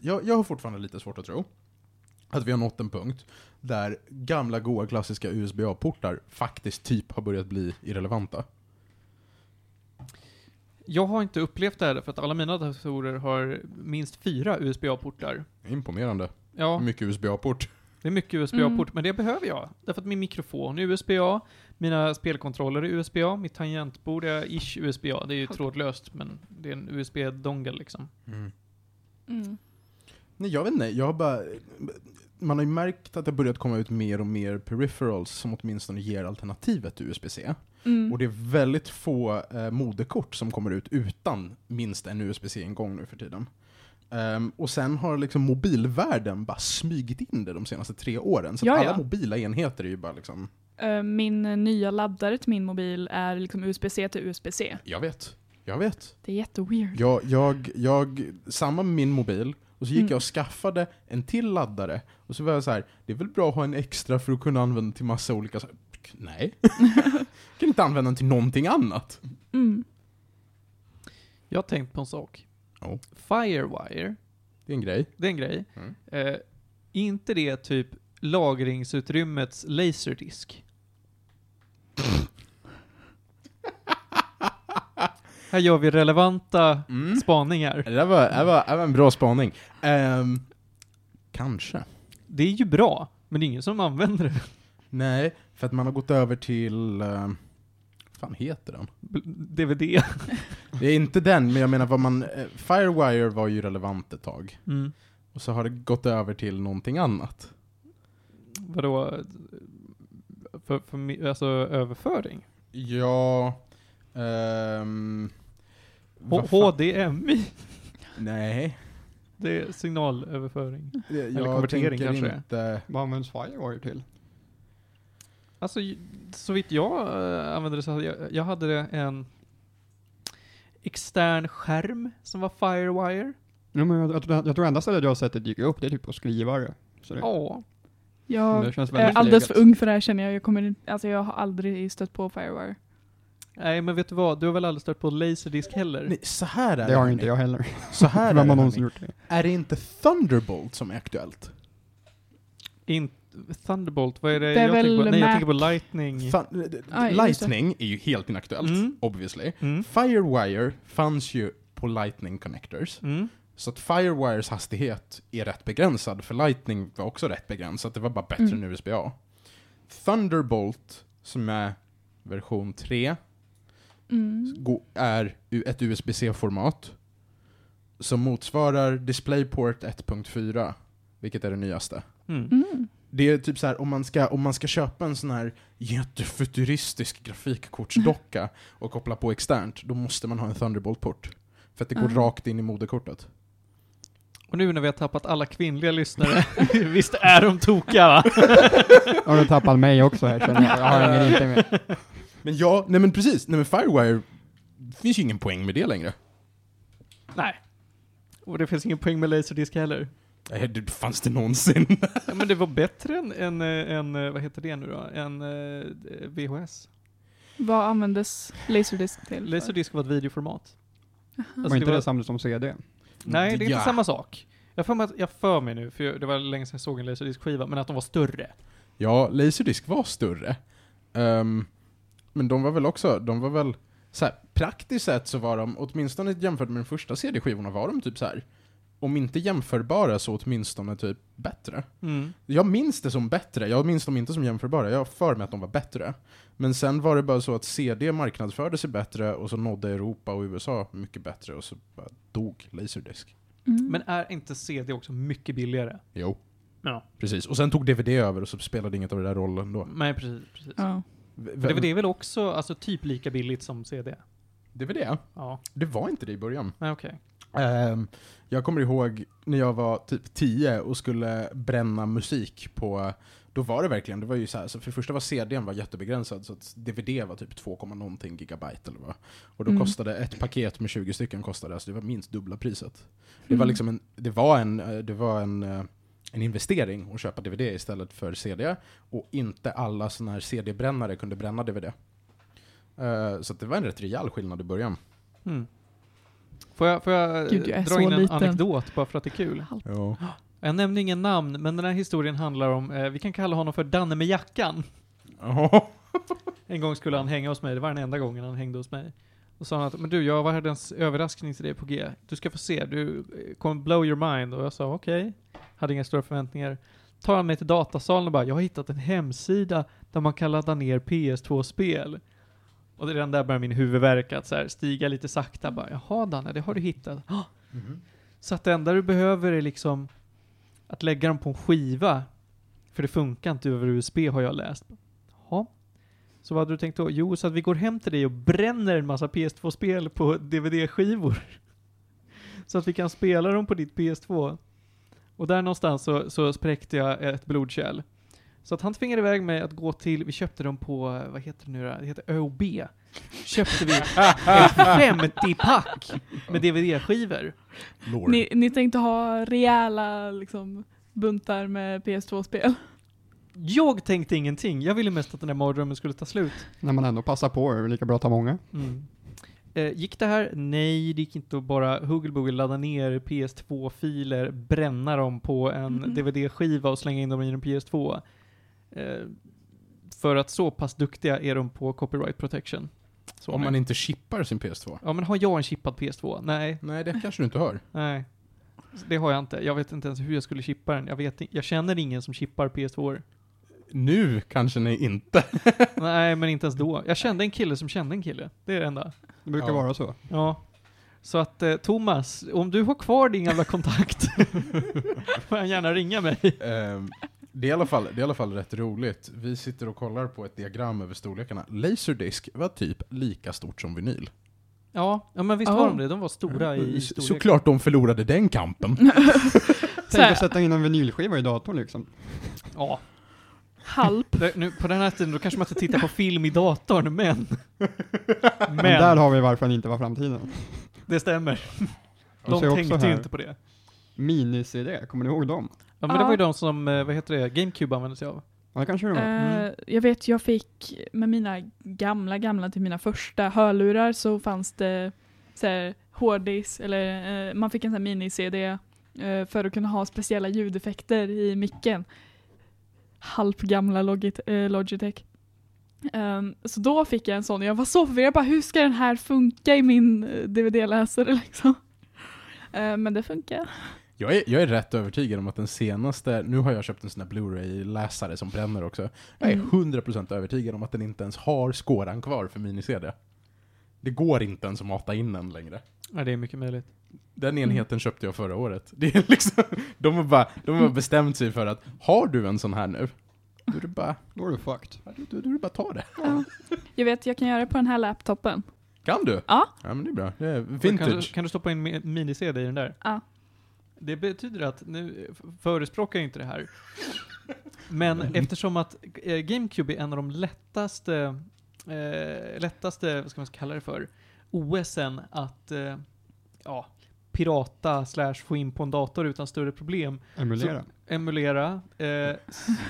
jag, jag har fortfarande lite svårt att tro att vi har nått en punkt där gamla goa klassiska USB-A-portar faktiskt typ har börjat bli irrelevanta. Jag har inte upplevt det här för att alla mina datorer har minst fyra USB-A-portar. Imponerande. Ja, Mycket USB-A-port. det är mycket USB-A-port, Mm. men det behöver jag. Därför att min mikrofon är USB-A, mina spelkontroller är USB-A, mitt tangentbord är ish USB-A. Det är ju trådlöst, men det är en USB-dongle liksom. Mm. Mm. Nej, jag vet inte. Jag har bara... Man har ju märkt att det har börjat komma ut mer och mer peripherals som åtminstone ger alternativet till USB-C. Mm. Och det är väldigt få eh, moderkort som kommer ut utan minst en USB-C-ingång nu för tiden. Ehm, och sen har liksom mobilvärlden bara smygit in det de senaste tre åren. Så alla mobila enheter är ju bara liksom, Eh, Min eh, nya laddare till min mobil är liksom USB-C till USB-C. jag vet, jag vet. Det är jätteweird. Jag, jag, jag, samma med min mobil, och så gick Mm. jag och skaffade en till laddare, och så var jag så här, det är väl bra att ha en extra för att kunna använda till massa olika saker. Nej. jag kan inte använda den till någonting annat. Mm. Jag har tänkt på en sak. Ja. Firewire, Det är en grej. det är en grej. Mm. Eh, inte det typ lagringsutrymmets laserdisk? Här gör vi relevanta Mm. spaningar. Det var, det var, det var en bra spaning. Ehm, kanske. Det är ju bra, men det är ingen som använder det. Nej, för att man har gått över till... Uh, vad fan heter den? DVD. Det är inte den, men jag menar vad man... eh, Firewire var ju relevant ett tag. Mm. Och så har det gått över till någonting annat. Vadå? För, för, alltså överföring? Ja... ehm, H- HDMI? Nej. Det är signalöverföring. Jag konvertering tänker kanske. inte... Vad används Firewire till? Alltså, så vitt jag äh, använde det så hade jag, jag hade det en extern skärm som var Firewire. Ja, men jag, jag, jag tror enda stället jag har sett det dyka upp, det är typ på skrivare. Så det, Ja. Jag det är alldeles för ung för det här känner jag. Jag, kommer, alltså jag har aldrig stött på Firewire. Nej, men vet du vad? Du har väl aldrig stött på Laserdisk heller? Nej, så här är Det har hörni. inte jag heller. Så här är Vem det, har någonsin hörni. gjort det? Är det inte Thunderbolt som är aktuellt? In, Thunderbolt, vad är det, Det är jag tänker väl på? Nej, jag Mac. tänker på Lightning. Thun- just det. Lightning är ju helt inaktuellt, Mm. obviously. Mm. Firewire fanns ju på Lightning Connectors. Mm. Så att Firewires hastighet är rätt begränsad, för Lightning var också rätt begränsad. Det var bara bättre Mm. än USB-A. Thunderbolt, som är version 3, Mm. är ett USB-C-format som motsvarar DisplayPort 1.4, vilket är det nyaste. Mm. Mm. Det är typ så här, om man ska, om man ska köpa en sån här jättefuturistisk grafikkortsdocka och koppla på externt, då måste man ha en Thunderbolt-port. För att det går Ah. rakt in i moderkortet. Och nu när vi har tappat alla kvinnliga lyssnare, visst är de tokiga va? Har du tappat mig också här känner jag. Jag har ingen inte med. Men ja, nej men precis, nej men Firewire, det finns ju ingen poäng med det längre. Nej. Och det finns ingen poäng med Laserdisk heller. Nej, det fanns det någonsin? Ja, men det var bättre än, än, än eh, vad heter det nu då? En eh, VHS. Vad användes Laserdisc till? för? Laserdisk var ett videoformat. Var Alltså, inte det det var- samma som CD? Nej, det är Ja. inte samma sak. Jag för mig, att- jag för mig nu, för jag- det var länge sedan jag såg en Laserdisk-skiva, men att de var större. Ja, Laserdisc var större. Ehm, men de var väl också, de var väl, så här, praktiskt sett så var de, åtminstone jämfört med de första CD-skivorna, var de typ så här. om inte jämförbara så åtminstone typ bättre. Mm. Jag minns det som bättre, jag minns dem inte som jämförbara, jag har för mig att de var bättre. Men sen var det bara så att CD marknadsförde sig bättre, och så nådde Europa och USA mycket bättre, och så bara dog Laserdisc. Mm. Men är inte CD också mycket billigare? Jo, Ja. precis. Och sen tog DVD över, och så spelade inget av det där roll ändå. Nej, precis. precis. Ja. DVD är väl också alltså, typ lika billigt som CD? DVD? Ja. Det var inte det i början. Nej, okej. Ehm, jag kommer ihåg när jag var typ 10 och skulle bränna musik på då var det verkligen, det var ju så här, så för det första var CDn var jättebegränsad, så att DVD var typ 2, någonting gigabyte eller vad. Och då Mm. kostade ett paket med 20 stycken kostade, alltså det var minst dubbla priset. Det var Mm. liksom en, det var en, eh, det var en, eh, en investering att köpa DVD istället för CD, och inte alla sådana här CD-brännare kunde bränna DVD. Eh, så att det var en rätt rejäl skillnad i början. Mm. Får jag, får jag Gud, jag är dra in en liten. anekdot bara för att det är kul? Ja. Jag nämnde ingen namn, men den här historien handlar om, eh, vi kan kalla honom för Danne med jackan. Ja. En gång skulle han hänga hos mig, det var den enda gången han hängde hos mig. Och sa han att, men du, jag har världens överraskning till dig på G. Du ska få se, du eh, kommer blow your mind. Och jag sa okej. Hade inga stora förväntningar. Tar han mig till datasalen och bara, jag har hittat en hemsida där man kan ladda ner PS2-spel. Och det är redan där börjar min huvudvärk att så här, stiga lite sakta. Bara, Jaha Danne, det har du hittat. "Ah." Så att det enda du behöver är liksom att lägga dem på en skiva. För det funkar inte över USB har jag läst. Jaha. Så vad hade du tänkt då? Jo, så att vi går hem till dig och bränner en massa PS2-spel på DVD-skivor. så att vi kan spela dem på ditt PS2. Och där någonstans så, så spräckte jag ett blodkärl. Så att han tvingade iväg mig att gå till, vi köpte dem på, vad heter det nu då? Det heter ÖoB. Köpte vi ett 50-pack med DVD-skivor. Ni, ni tänkte ha rejäla liksom, buntar med PS2-spel? Jag tänkte ingenting. Jag ville mest att den där mardrömmen skulle ta slut. När man ändå passar på är det lika bra att ta många. Mm. Eh, gick det här? Nej, det gick inte att bara huggelbugel ladda ner PS2-filer, bränna dem på en Mhm. DVD-skiva och slänga in dem i en PS2. Eh, för att så pass duktiga är de på copyright protection. Så Om man inte chippar sin PS2. Ja, men har jag en chippad PS2? Nej, Nej, det kanske du inte har. nej. Det har jag inte. Jag vet inte ens hur jag skulle chippa den. Jag, vet, jag känner ingen som chippar PS2. Nu kanske ni inte. nej, men inte ens då. Jag kände en kille som kände en kille. Det är det enda. Det brukar Ja. vara så. Ja. Så att eh, Thomas, om du har kvar din gamla kontakt, får han gärna ringa mig. Ehm, det, är i alla fall, det är i alla fall rätt roligt. Vi sitter och kollar på ett diagram över storlekarna. Laserdisc var typ lika stort som vinyl. Ja, ja men visst Ja. var de det? De var stora i, i S- storlek. Såklart de förlorade den kampen. Så Tänk att sätta in en vinylskiva i datorn liksom. Ja. Halp. Det, nu, på den här tiden då kanske man inte tittar på film i datorn, men... Men där men, har vi varför inte var framtiden. det stämmer. De tänkte ju inte på det. Minis-CD, kommer ni ihåg dem? Ja, men det Ja. var ju de som, eh, vad heter det, GameCube använde sig av. Ja, det kanske det var. Eh, jag vet, jag fick med mina gamla, gamla till mina första hörlurar så fanns det så här, hårddisk, eller eh, man fick en sån här mini-CD eh, för att kunna ha speciella ljudeffekter i micken. Halvgamla eh, Logitech. Ehm, så då fick jag en sån, jag var så förvirrad, jag bara hur ska den här funka i min eh, DVD-läsare liksom? Eh, men det funkar. Jag är, jag är rätt övertygad om att den senaste, nu har jag köpt en sån här Blu-ray-läsare som bränner också. Jag är Mm. 100% övertygad om att den inte ens har skåran kvar för mini-CD. Det går inte ens att mata in den längre. Ja, det är mycket möjligt. Den Mm. enheten köpte jag förra året. Det är liksom, de har bara, de har bestämt sig för att, har du en sån här nu, då är det bara, Då är du fucked. då, är det bara ta det. Ja. Jag vet, jag kan göra det på den här laptopen. Kan du? Ja. Ja men det är bra. Det är Kan du, vintage. kan du stoppa in mi- mini-CD i den där? Ja. Det betyder att, nu förespråkar jag inte det här, men eftersom att eh, GameCube är en av de lättaste, eh, lättaste, vad ska man kalla det för, OSen att, eh, ja, pirata slash få in på en dator utan större problem. Emulera. Emulera, eh,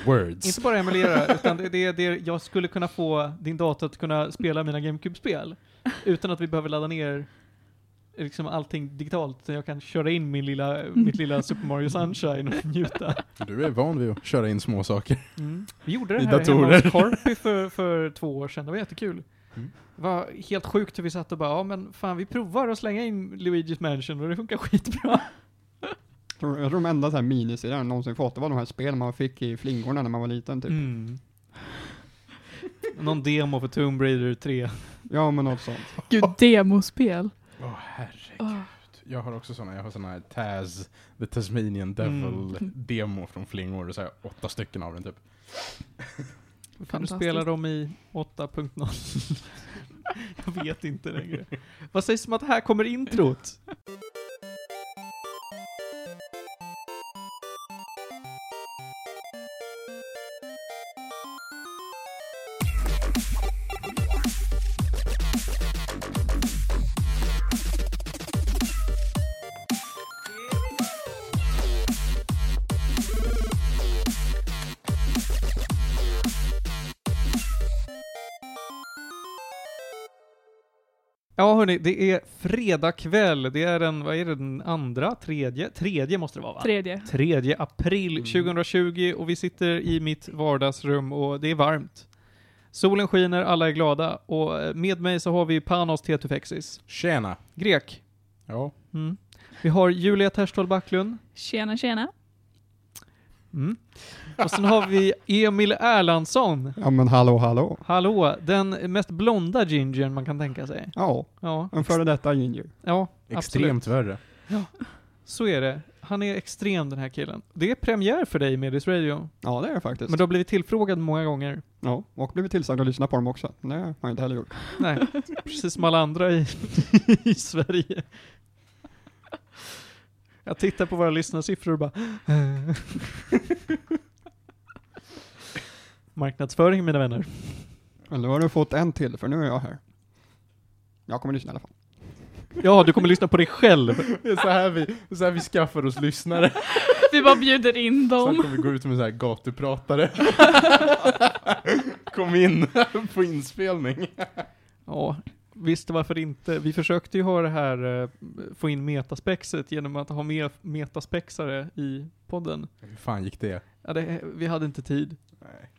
Words. inte bara emulera, utan det, det, det, jag skulle kunna få din dator att kunna spela mina GameCube-spel utan att vi behöver ladda ner liksom allting digitalt. Så jag kan köra in min lilla, mitt lilla Super Mario Sunshine och njuta. Du är van vid att köra in små saker. Mm. Vi gjorde det I här datorer. hemma hos Corpy för, för två år sedan. Det var jättekul. Mm. Det var helt sjukt hur vi satt och bara, ja men fan vi provar att slänga in Luigi's Mansion och det funkar skitbra. Jag tror, jag tror de enda så här minis jag någonsin fått, det var de här spelen man fick i flingorna när man var liten typ. Mm. Någon demo för Tomb Raider 3. Ja, men något sånt. Gud, demospel. Åh herregud. Åh. Jag har också såna, jag har såna här Taz, The Tasmanian Devil Mm. demo från flingor, så här åtta stycken av den typ. Kan du spela dem i 8.0? Jag vet inte längre. Vad sägs om att här kommer introt? Hörni, det är fredag kväll. Det är den, vad är det, den andra, tredje? Tredje måste det vara va? Tredje. 3 april Mm. 2020 och vi sitter i mitt vardagsrum och det är varmt. Solen skiner, alla är glada och eh, med mig så har vi Panos Tetufexis. Tjena. Grek. Ja. Mm. Vi har Julia Terstol Backlund. Tjena tjena. Mm. Och sen har vi Emil Erlandsson. Ja men hallå hallå. Hallå, den mest blonda gingern man kan tänka sig. Ja, Ja, en före detta ginger. ja Extremt värre. absolut. Så är det. Han är extrem den här killen. Det är premiär för dig med This Radio. Ja det är det faktiskt. Men du har blivit tillfrågad många gånger. Ja, och blivit tillsagd att lyssna på dem också. Det har jag inte heller gjort. Nej, precis som alla andra i, i Sverige. Jag tittar på våra lyssnarsiffror och bara... Marknadsföring mina vänner. Men då har du fått en till, för nu är jag här. Jag kommer lyssna i alla fall. Ja, du kommer lyssna på dig själv. Det är så här vi, det är så här vi skaffar oss lyssnare. Vi bara bjuder in Sen dem. kommer vi gå ut med så här gatupratare. Kom in på inspelning. Ja, visst varför inte. Vi försökte ju ha det här, eh, få in metaspexet genom att ha mer metaspexare i podden. Hur fan gick det? Ja, det, vi hade inte tid. Nej.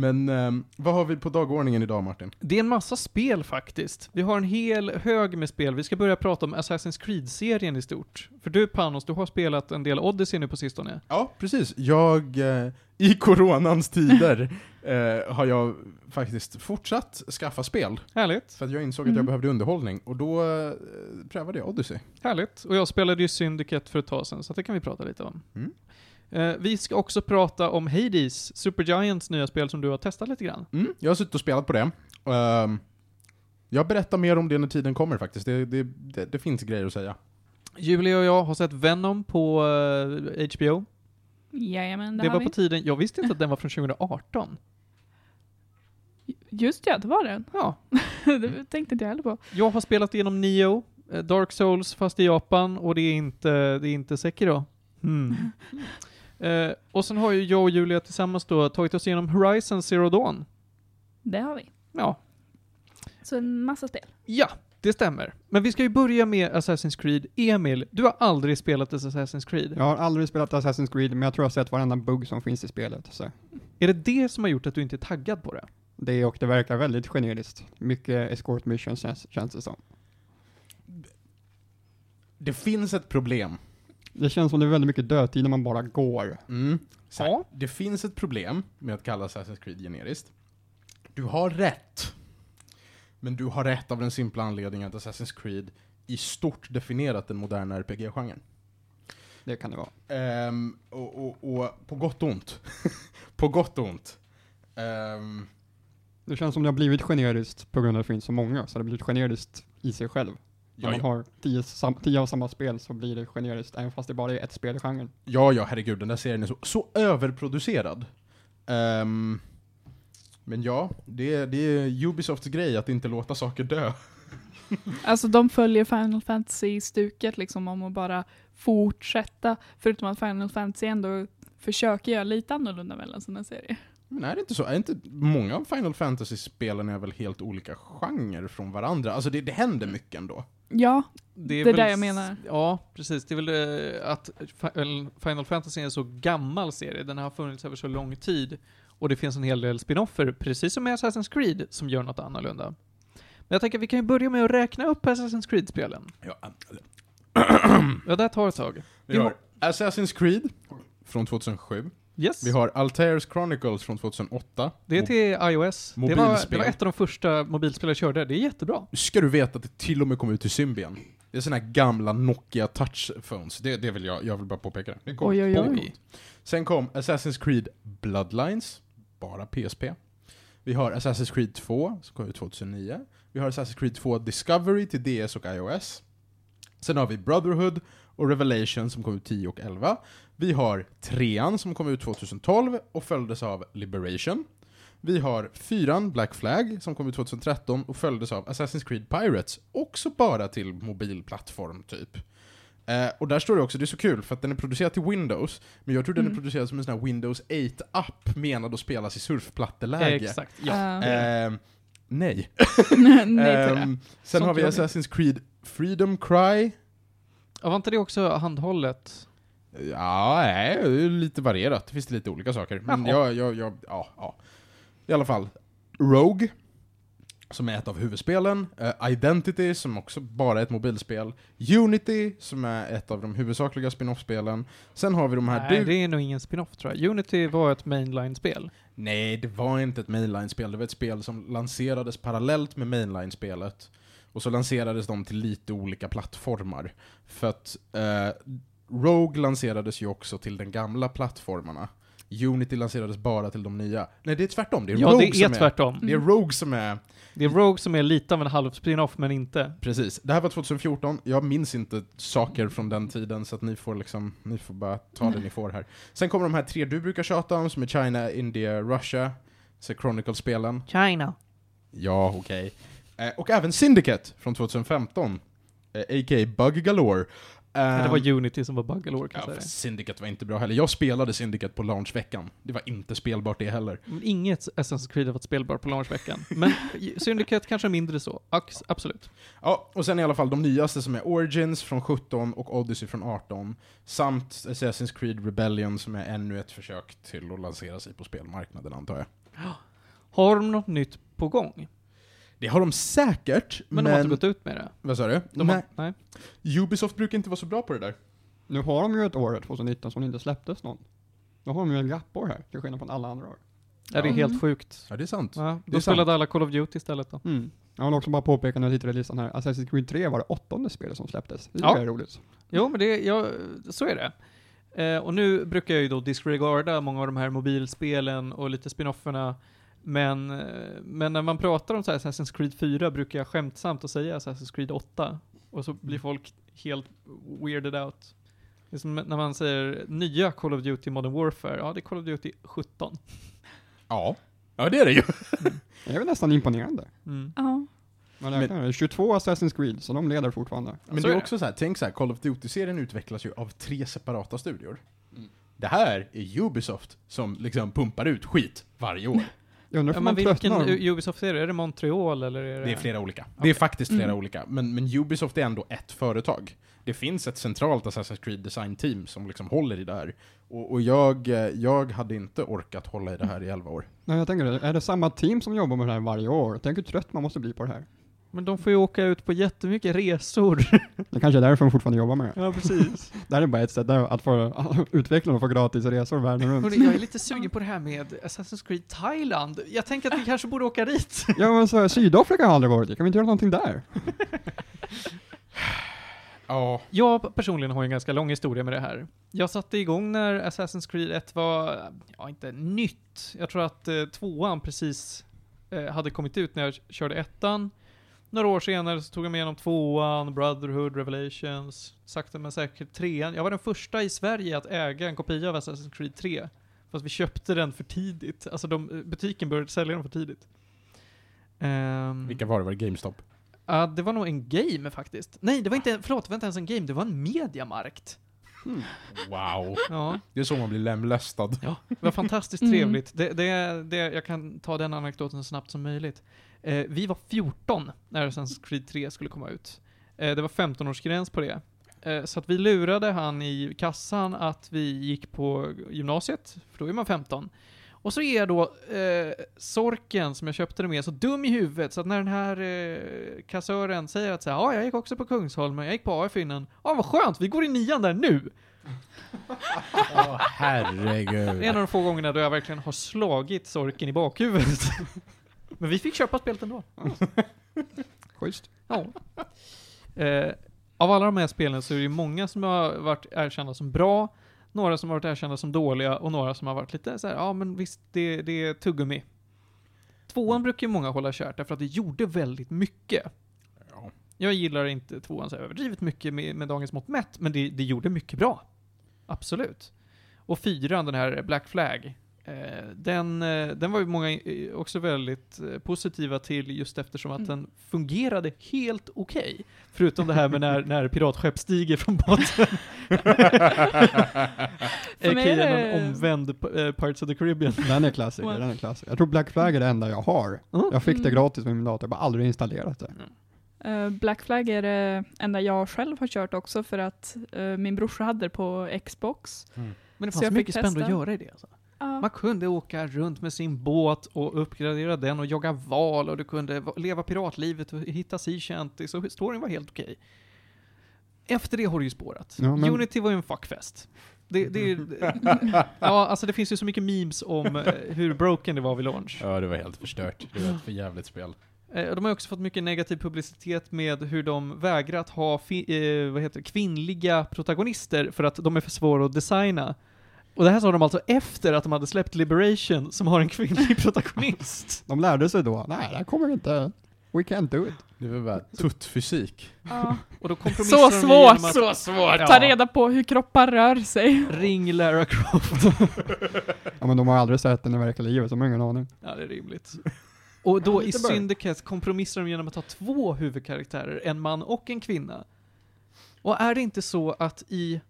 Men ehm, vad har vi på dagordningen idag Martin? Det är en massa spel faktiskt. Vi har en hel hög med spel. Vi ska börja prata om Assassin's Creed-serien i stort. För du Panos, du har spelat en del Odyssey nu på sistone. Ja, precis. Jag, eh, i coronans tider, eh, har jag faktiskt fortsatt skaffa spel. Härligt, För att jag insåg att jag Mm. behövde underhållning, och då eh, prövade jag Odyssey. härligt. Och jag spelade ju Syndicate för ett tag sedan, så det kan vi prata lite om. Mm. Eh, vi ska också prata om Hades, Supergiants nya spel som du har testat lite grann. Mm, jag har suttit och spelat på det. Ehm, jag berättar mer om det när tiden kommer faktiskt. Det, det, det, det finns grejer att säga. Julia och jag har sett Venom på eh, HBO. Jajamän, det, Det var vi. på tiden, jag visste inte att den var från 2018. Just ja, det var den. Ja, det tänkte inte jag heller på. jag har spelat igenom Nio, eh, Dark Souls fast i Japan och det är inte, det är inte Sekiro. Hmm. Eh, och sen har ju jag och Julia tillsammans då tagit oss igenom Horizon Zero Dawn. Det har vi. Ja, Så en massa spel. ja, det stämmer. Men vi ska ju börja med Assassin's Creed. Emil, du har aldrig spelat Assassin's Creed. Jag har aldrig spelat Assassin's Creed, men jag tror jag har sett varenda bugg som finns i spelet. Så. Är det det som har gjort att du inte är taggad på det? Det och det verkar väldigt generiskt. Mycket escort missions känns, känns det som. Det finns ett problem. Det känns som det är väldigt mycket dödtid när man bara går. Mm. Så här, Ja. Det finns ett problem med att kalla Assassin's Creed generiskt. Du har rätt. Men du har rätt av den simpla anledningen att Assassin's Creed i stort definierat den moderna RPG-genren. Det kan det vara. Ehm, och, och, och på gott och ont. på gott och ont. Ehm, Det känns som det har blivit generiskt på grund av att det finns så många, så det har blivit generiskt i sig själv. Ja, man har tio, sam, tio av samma spel så blir det generiskt, även fast det bara är ett spel i genren. ja, ja, herregud, den där serien är så, så överproducerad. Ehm, men ja, det, är- det är Ubisofts grej att inte låta saker dö. Alltså de följer Final Fantasy-stuket liksom om att bara fortsätta. Förutom att Final Fantasy ändå försöker göra lite annorlunda mellan sina serier. Men är det inte så? Är inte många av Final Fantasy-spelen är väl helt olika genrer från varandra? Alltså det, det händer mycket ändå. Ja, Det är, Det är väl där jag menar. Ja, precis. Det är väl eh, att Fi- Final Fantasy är en så gammal serie. Den har funnits över så lång tid. Och det finns en hel del spin-offer, precis som med Assassin's Creed, som gör något annorlunda. Men jag tänker att vi kan ju börja med att räkna upp Assassin's Creed-spelen. Ja, Ja, det tar ett tag. vi har Assassin's Creed från 2007. Yes. Vi har Altair's Chronicles från 2008. Det är till iOS. Det var, det var ett av de första mobilspel jag körde. Det är jättebra. Ska du veta att det till och med kom ut till Symbian. Det är såna här gamla Nokia touchphones. Det, det vill jag, jag vill bara påpeka det. det. kom Oj, oj, oj. Sen kom Assassin's Creed Bloodlines, bara PSP. Vi har Assassin's Creed 2, som kom ut 2009. Vi har Assassin's Creed 2 Discovery till DS och iOS. Sen har vi Brotherhood och Revelation som kom ut 10 och 11. Vi har trean som kom ut 2012 och följdes av Liberation. Vi har fyran Black Flag som kom ut 2013 och följdes av Assassin's Creed Pirates, också bara till mobilplattform typ. Eh, och där står det också, det är så kul för att den är producerad till Windows, men jag tror den är Mm. producerad som en sån här Windows 8-app menad att spelas i surfplatteläge. Exakt, ja. Eh, Eh, Nej. Nej det. Ehm, sen Sånt har vi. Assassin's Creed Freedom Cry. Ja, var inte det också handhållet? Ja, nej, det är lite varierat. Det finns lite olika saker. Men jag, jag, jag, ja, ja. I alla fall. Rogue, som är ett av huvudspelen. Eh, Identity, som också bara är ett mobilspel. Unity, som är ett av de huvudsakliga spin-off-spelen. Sen har vi de här... Nej, det är nog ingen spin-off tror jag. Unity var ett mainline-spel. Nej, det var inte ett mainline-spel. Det var ett spel som lanserades parallellt med mainline-spelet. Och så lanserades de till lite olika plattformar. För att eh, Rogue lanserades ju också till den gamla plattformarna. Unity lanserades bara till de nya. Nej, det är tvärtom. Det är ja, Rogue det är som tvärtom. är... Det är Rogue som är... Det är Rogue som är lite av en halv spin-off, men inte. Precis. Det här var 2014. Jag minns inte saker från den tiden, så att ni får liksom... Ni får bara ta det ni får här. Sen kommer de här tre du brukar tjata om, som är China, India, Russia. Så Chronicle-spelen. China. Ja, okej. Eh, och även Syndicate från 2015. Eh, A.k.a. Bug Galore. det Ehm, var Unity som var buggalore kan Ja. Syndicate var inte bra heller. Jag spelade Syndicate på launchveckan. Det var inte spelbart det heller. Inget Assassin's Creed har varit spelbart på launchveckan. Men Syndicate kanske mindre så. Ax, absolut. Ja, och sen i alla fall de nyaste som är Origins från 17 och Odyssey från 18. Samt Assassin's Creed Rebellion som är ännu ett försök till att lansera sig på spelmarknaden antar jag. Har de något nytt på gång? Det har de säkert, Men, men... de har inte gått ut med det? Vad sa du? De Nej. Har, nej. Ubisoft brukar inte vara så bra på det där. Nu har de ju ett år, 2019, som inte släpptes någon. Då har de ju en gappår här, till skillnad från alla andra år. Ja, det är helt sjukt. Ja, det är sant. Ja, Det är då spelade alla Call of Duty istället då. Mm. Jag vill också bara påpeka när jag tittar i listan här, Assassin's Creed 3 var det åttonde spelet som släpptes. Det Ja. är roligt. Jo, men det, ja, så är det. Eh, och nu brukar jag ju då disregarda många av de här mobilspelen och lite spinofferna. Men, eh, men när man pratar om så här Assassin's Creed 4 brukar jag skämtsamt att säga Assassin's Creed 8. Och så blir folk helt weirded out. Det är som när man säger nya Call of Duty Modern Warfare. Ja, det är Call of Duty 17. Ja. Ja, det är det ju. Det är väl nästan imponerande. Mm. Ja. Man räknar det. 22 Assassin's Creed, så de leder fortfarande. Men Så det är är det. också så här, tänk så här, Call of Duty-serien utvecklas ju av tre separata studior. Mm. Det här är Ubisoft som liksom pumpar ut skit varje år. Jag undrar Ja, om men man vilken Ubisoft är det? Är det Montreal eller är det... Det är flera olika. Det är faktiskt flera Mm. olika. Men, men Ubisoft är ändå ett företag. Det finns ett centralt Assassin's Creed Design Team som liksom håller i det här. Och, och jag, eh, jag hade inte orkat hålla i det här i 11 år. Nej, jag tänker det. Är det samma team som jobbar med det här varje år? Tänk hur trött man måste bli på det här. Men de får ju åka ut på jättemycket resor. Det kanske är därför de fortfarande jobbar med det. ja, precis. Det här är bara ett sätt där att få utvecklarna att få gratis resor världen runt. Hörrni, jag är lite sugen på det här med Assassin's Creed Thailand. Jag tänker att vi kanske borde åka dit. Ja men så här, Sydafrika har aldrig varit i. Kan vi inte göra någonting där? Ja. Jag personligen har ju en ganska lång historia med det här. Jag satte igång när Assassin's Creed 1 var, ja inte nytt. Jag tror att eh, tvåan precis eh, hade kommit ut när jag körde ettan. Några år senare så tog jag mig igenom tvåan, Brotherhood, Revelations, sakta men säkert trean. Jag var den första i Sverige att äga en kopia av Assassin's Creed 3. Fast vi köpte den för tidigt. Alltså de, butiken började sälja den för tidigt. Ehm, Vilka var det? Var det GameStop? Ja, det var nog en game faktiskt. Nej, det var inte, förlåt, det var inte ens en game, det var en mediamarkt. Wow. Ja, Det är så man blir lemlästad. ja det var fantastiskt Mm. trevligt. Det, det, det, jag kan ta den anekdoten så snabbt som möjligt. Eh, vi var 14 när Assassin's Creed 3 skulle komma ut. Eh, det var 15-årsgräns på det. Eh, så att vi lurade han i kassan att vi gick på gymnasiet, för då är man 15. Och så är då eh, Sorken som jag köpte det med så dum i huvudet så att när den här eh, kassören säger att så här, ja, jag gick också på Kungsholmen, jag gick på AF innan. Ja, vad skönt, vi går i nian där nu! Åh, herregud. Det är en av de få gångerna då jag verkligen har slagit Sorken i bakhuvudet. Men vi fick köpa spelet ändå. Schysst. Ja. Eh, av alla de här spelen så är det ju många som har varit erkända som bra, några som har varit erkända som dåliga och några som har varit lite så här, ja men visst, det, det är tuggummi. Tvåan brukar ju många hålla kärt därför att det gjorde väldigt mycket. Ja. Jag gillar inte tvåan så överdrivet mycket med, med dagens mått mätt, men det, det gjorde mycket bra. Absolut. Och fyran, den här Black Flag, den, eh, den var ju många eh, också väldigt eh, positiva till just eftersom att Mm. den fungerade helt okej. Förutom det här med när, när piratskepp stiger från botten. För mig är det- en omvänd eh, Pirates of the Caribbean. Den är klassiker, den är klassiker. Jag tror Black Flag är det enda jag har. Mm. Jag fick det Mm. gratis med min dator, jag har bara aldrig installerat det. Eh, Black Flag är det enda jag själv har kört också för att eh, min brorsa hade det på Xbox. Men det Så fanns jag mycket spännande att göra i det. Alltså. Ja. Man kunde åka runt med sin båt och uppgradera den och jaga val och du kunde va- leva piratlivet och hitta sea shanty, så storyn var helt okej. Efter det har det ju spårat. Ja, men- Unity var ju en fuckfest. Det, det, ja, alltså det finns ju så mycket memes om eh, hur broken det var vid launch. Ja, det var helt förstört. Det var ett för jävligt spel. Eh, De har också fått mycket negativ publicitet med hur de vägrat ha eh, vad heter kvinnliga protagonister för att de är för svåra att designa. Och det här sa de alltså efter att de hade släppt Liberation, som har en kvinnlig protagonist. De lärde sig då, nej det här kommer inte, we can't do it. Det var bara tuttfysik. Ja. Och då Så svårt! att Så svårt! Ja. Ta reda på hur kroppar rör sig. ring Lara Croft. Ja men de har aldrig sett den i verkliga livet, de har ingen aning. ja, det är rimligt. Och då i. Syndicate kompromissar de genom att ha två huvudkaraktärer, en man och en kvinna. Och är det inte så att i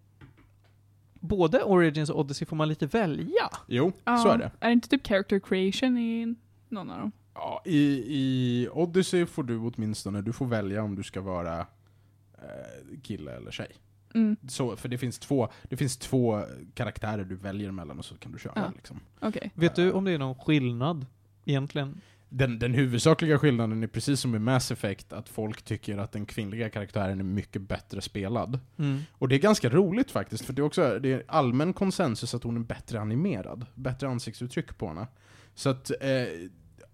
både Origins och Odyssey får man lite välja? Jo, Ja. så är det. Är det inte typ character creation i någon av dem? Ja, i, I Odyssey får du åtminstone, du får välja om du ska vara eh, kille eller tjej. Mm, Så, för det finns, två, det finns två karaktärer du väljer mellan och så kan du köra. Ja. Liksom. okej. Vet du om det är någon skillnad egentligen? Den, den huvudsakliga skillnaden är precis som i Mass Effect, att folk tycker att den kvinnliga karaktären är mycket bättre spelad. Mm. Och det är ganska roligt faktiskt, för det är också det är allmän konsensus att hon är bättre animerad. Bättre ansiktsuttryck på henne. Så att eh,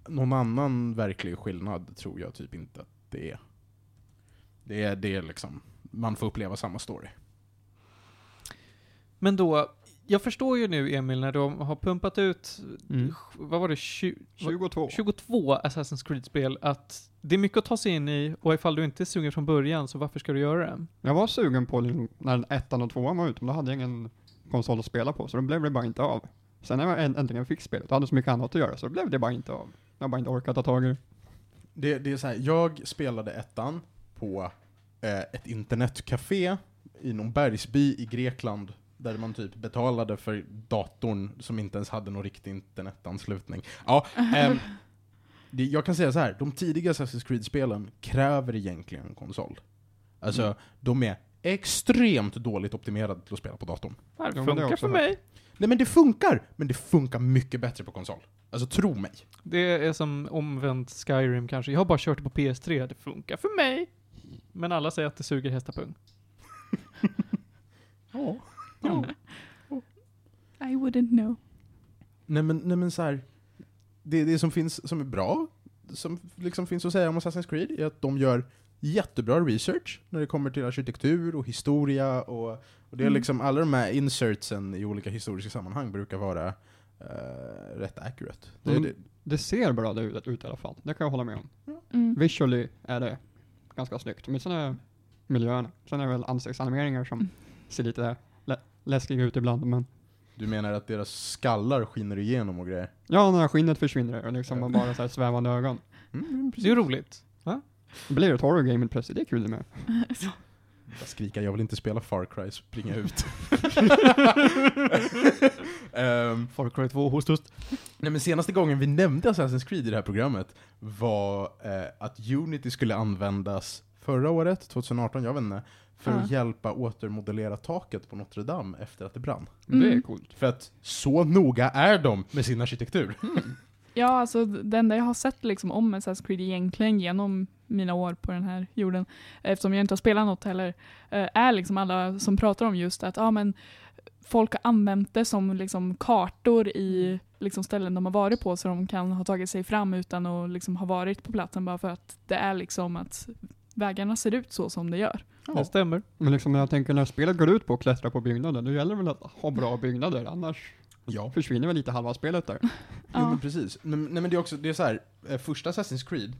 någon annan verklig skillnad tror jag typ inte att det är. Det är, det är liksom, man får uppleva samma story. Men då, jag förstår ju nu Emil när de har pumpat ut, Mm. vad var det, 20, 22. 22 Assassin's Creed-spel, att det är mycket att ta sig in i och ifall du inte är sugen från början, så varför ska du göra det? Jag var sugen på det när ettan och tvåan var ute, men då hade jag ingen konsol att spela på, så då blev det bara inte av. Sen när jag änt- äntligen fick spelet, och hade så mycket annat att göra, så blev det bara inte av. Jag har bara inte orkat ta tag i det. Det, det är så här, jag spelade ettan på eh, ett internetcafé i någon bergsby i Grekland, där man typ betalade för datorn som inte ens hade någon riktig internetanslutning. Ja, ehm, det, jag kan säga så här, de tidiga Assassin's Creed-spelen kräver egentligen en konsol. Alltså, Mm. de är extremt dåligt optimerade till att spela på datorn. Det här Ja, men det har funkar för mig. Nej men det funkar, men det funkar mycket bättre på konsol. Alltså tro mig. Det är som omvänt Skyrim kanske. Jag har bara kört det på PS3, det funkar för mig. Men alla säger att det suger hästapung. Ja. I wouldn't know. Nej men, nej, men så här. Det, det som finns som är bra, som liksom finns att säga om Assassin's Creed, är att de gör jättebra research när det kommer till arkitektur och historia och, och det är Mm. liksom alla de här insertsen i olika historiska sammanhang brukar vara eh, rätt accurate. Det, Mm. det, Det ser bra ut, ut i alla fall, det kan jag hålla med om. Mm. Visually är det ganska snyggt, men sen är miljön, sen är det väl ansiktsanimeringar som Mm. ser lite läskiga ut ibland, men du menar att deras skallar skiner igenom och grejer? ja, när skinnet försvinner och liksom man bara så här svävande ögon. Mm, Det är ju roligt. Det blir ett horror game plötsligt, det är kul det med. Bara skrika, jag vill inte spela Far Cry, springa ut. Ehm, Far Cry 2 hostust. Nej men senaste gången vi nämnde Assassin's Creed i det här programmet var eh, att Unity skulle användas förra året, 2018, jag vet inte, för att Ja. hjälpa återmodellera taket på Notre Dame efter att det brann. Det är Mm. coolt. För att så noga är de med sin arkitektur. Ja, alltså det enda jag har sett liksom om Assassin's Creed egentligen genom mina år på den här jorden, eftersom jag inte har spelat något heller, eh, är liksom alla som pratar om just att ja, men folk har använt det som liksom kartor i liksom ställen de har varit på så de kan ha tagit sig fram utan att liksom ha varit på platsen bara för att det är liksom att vägarna ser ut så som det gör. Det stämmer. Men liksom när jag tänker när spelet går ut på att klättra på byggnader, då gäller det väl att ha bra byggnader, annars Ja. försvinner väl lite halva spelet där. Jo Ja. men precis. Men, nej men det är också, det är så här, eh, första Assassin's Creed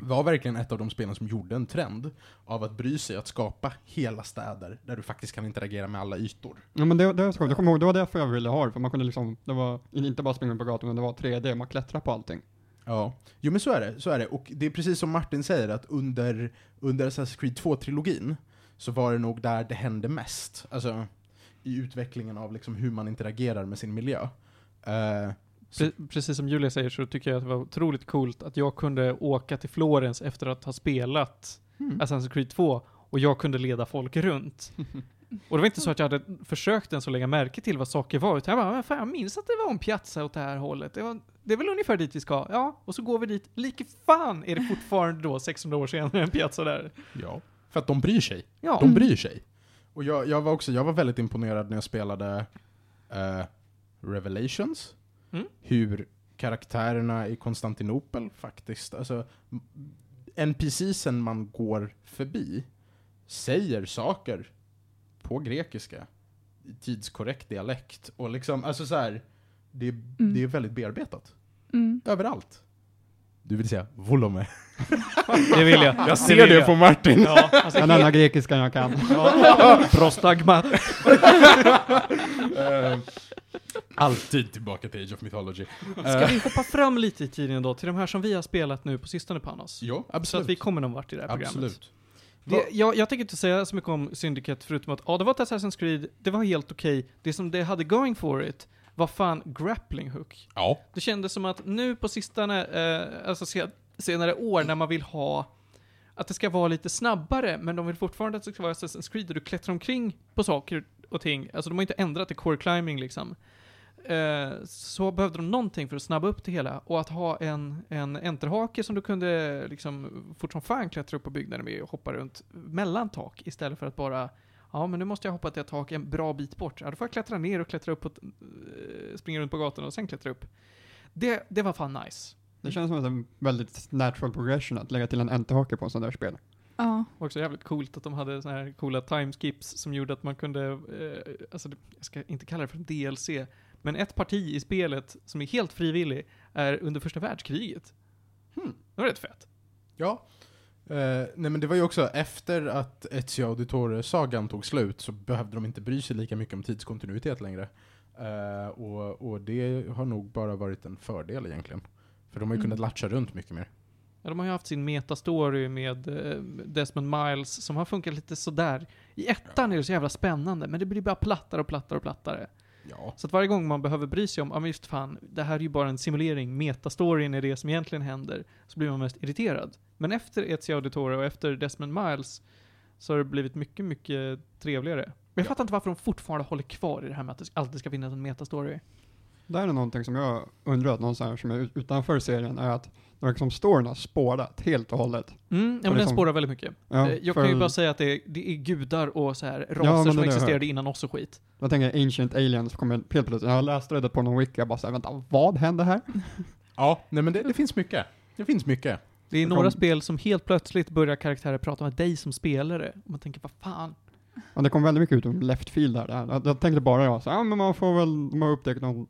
var verkligen ett av de spelen som gjorde en trend av att bry sig att skapa hela städer där du faktiskt kan interagera med alla ytor. Ja men det, det, var så skönt. jag kommer ihåg, det var därför jag ville ha det, för man kunde liksom, det var inte bara springa på gatan, utan det var 3D, man klättrar på allting. Ja, jo men så är det, så är det. Och det är precis som Martin säger, att under, under Assassin's Creed 2-trilogin så var det nog där det hände mest. Alltså, i utvecklingen av liksom hur man interagerar med sin miljö. Så- Pre- precis som Julia säger så tycker jag att det var otroligt coolt att jag kunde åka till Florens efter att ha spelat mm. Assassin's Creed 2 och jag kunde leda folk runt. Och det var inte så att jag hade försökt ens att lägga märke till vad saker var, utan jag bara, "Men fan, jag minns att det var en piazza åt det här hållet. Det, var, det är väl ungefär dit vi ska. Ja, och så går vi dit. Like fan är det fortfarande då, 600 år senare, en piazza där. Ja. För att de bryr sig. Ja. De bryr sig. Och jag, jag var också, jag var väldigt imponerad när jag spelade eh, Revelations. Mm. Hur karaktärerna i Konstantinopel faktiskt, alltså NPCsen man går förbi säger saker på grekiska i tidskorrekt dialekt. Och liksom, alltså så här, det, det är väldigt bearbetat. Mm. Överallt. Du vill säga volome. Det vill jag. Jag ser det jag. på Martin. Ja, alltså, Den enda grekiskan jag kan. Prostagma. Eh, alltid tillbaka till Age of Mythology. Ska vi hoppa fram lite i tiden då, till de här som vi har spelat nu på sistone Panos? Så absolut. att vi kommer någon vart i det här programmet. absolut. Det, jag, jag tänker inte säga så mycket om Syndicate förutom att, ja det var ett Assassin's Creed, det var helt okej. Det som det hade going for it var fan grappling hook. Ja. Det kändes som att nu på sistone, eh, alltså se, senare år när man vill ha att det ska vara lite snabbare, men de vill fortfarande att det ska vara Assassin's Creed där du klättrar omkring på saker och ting. Alltså de har inte ändrat till core climbing liksom. Eh, så behövde de någonting för att snabba upp det hela. Och att ha en, en enterhake som du kunde liksom fort som fan klättra upp på byggnaden med och hoppa runt mellan tak istället för att bara Ja, men nu måste jag hoppa till ett tak en bra bit bort. Ja, då får jag klättra ner och klättra upp och eh, springa runt på gatan och sen klättra upp. Det, det var fan nice. Det känns som en väldigt natural progression att lägga till en enterhake på en sån där spel. Ja. Och också jävligt coolt att de hade såna här coola timeskips som gjorde att man kunde, eh, alltså jag ska inte kalla det för en DLC, men ett parti i spelet som är helt frivillig är under första världskriget. Hmm. Det var rätt fett. Ja. Eh, nej men det var ju också efter att Ezio Auditore-sagan tog slut så behövde de inte bry sig lika mycket om tidskontinuitet längre. Eh, och, och det har nog bara varit en fördel egentligen. För de har ju Mm. kunnat latcha runt mycket mer. Ja, de har ju haft sin metastory med eh, Desmond Miles som har funkat lite sådär. I ettan är det så jävla spännande, men det blir bara plattare och plattare och plattare. Ja. Så att varje gång man behöver bry sig om, ja men just fan, det här är ju bara en simulering, metastoryn är det som egentligen händer, så blir man mest irriterad. Men efter Ezio Auditore och efter Desmond Miles så har det blivit mycket, mycket trevligare. Men jag Ja. fattar inte varför de fortfarande håller kvar i det här med att det alltid ska finnas en metastory. Det här är någonting som jag undrat, någon sån här som är ut- utanför serien, är att det verkar som storyn har spårat helt och hållet. Mm, ja men den liksom- spårar väldigt mycket. Ja, Eh, jag för kan ju bara säga att det är, det är gudar och så här raser det som existerade innan oss och skit. Jag tänker Ancient Aliens kommer helt plötsligt, jag läste det på någon wiki, jag bara såhär, vänta, vad hände här? Ja, nej men det, det finns mycket. Det finns mycket. Det är Det några kom- spel som helt plötsligt börjar karaktärer prata med dig som spelare. Och man tänker, vad fan? Och det kom väldigt mycket ut om left field där. Jag, jag tänkte bara jag, så, ja men man får väl, man har upptäckt någon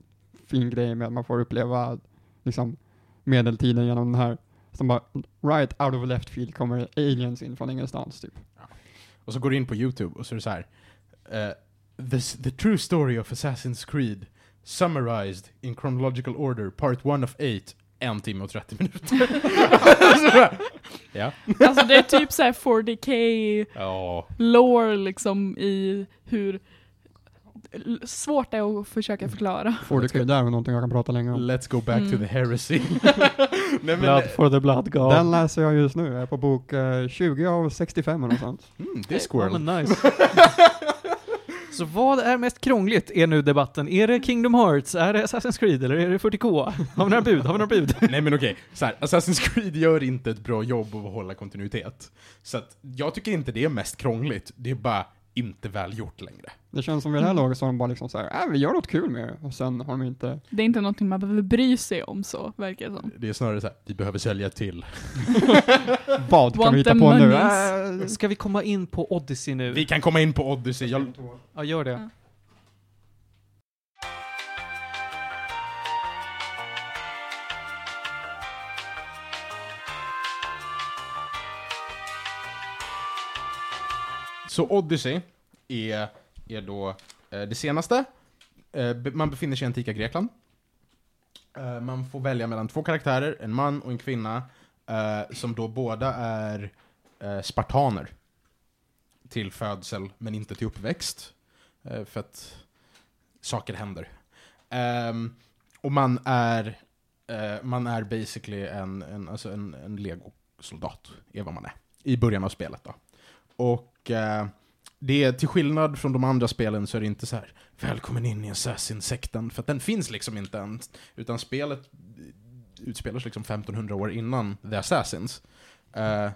fin grej med att man får uppleva liksom medeltiden genom den här, som bara, right out of left field kommer aliens in från ingenstans typ. Och så går du in på YouTube och så är det så här. eh, the, the true story of Assassin's Creed summarized in chronological order, part 1 of 8, en timme och 30 minuter. ja. Alltså det är typ såhär 40k Ja. lore liksom i hur svårt det är att försöka förklara. Får du där med någonting jag kan prata länge om. Let's go back to Mm. the heresy. Nej, men, Blood for the blood god. Den läser jag just nu, jag är på bok eh, 20 av 65 eller något sånt. mm, Discworld. Ja, men nice. Så vad är mest krångligt är nu debatten. Är det Kingdom Hearts? Är det Assassin's Creed? Eller är det 40K? Har vi några bud? Har vi några bud? Nej men okej, så här, Assassin's Creed gör inte ett bra jobb av att hålla kontinuitet. Så att, jag tycker inte det är mest krångligt, det är bara inte väl gjort längre. Det känns som vid det här laget så har de bara liksom såhär, äh, vi gör något kul med det. Och sen har de inte, Det är inte någonting man behöver bry sig om så, verkar det som. Det är snarare så här, vi behöver sälja till. vad kan Want vi hitta på nu? Äh, Ska vi komma in på Odyssey nu? Vi kan komma in på Odyssey, jag, Ja, gör det. Ja. Så Odyssey är, är då eh, det senaste. Eh, man befinner sig i antika Grekland. Eh, man får välja mellan två karaktärer, en man och en kvinna, eh, som då båda är eh, spartaner. Till födsel, men inte till uppväxt. Eh, för att saker händer. Ehm, och man är, eh, man är basically en, en, alltså en, en legosoldat, är vad man är. I början av spelet då. Och eh, det är, till skillnad från de andra spelen så är det inte så här Välkommen in i Assassin-sekten, för att den finns liksom inte än. Utan spelet utspelar sig liksom 1500 år innan The Assassins. Eh,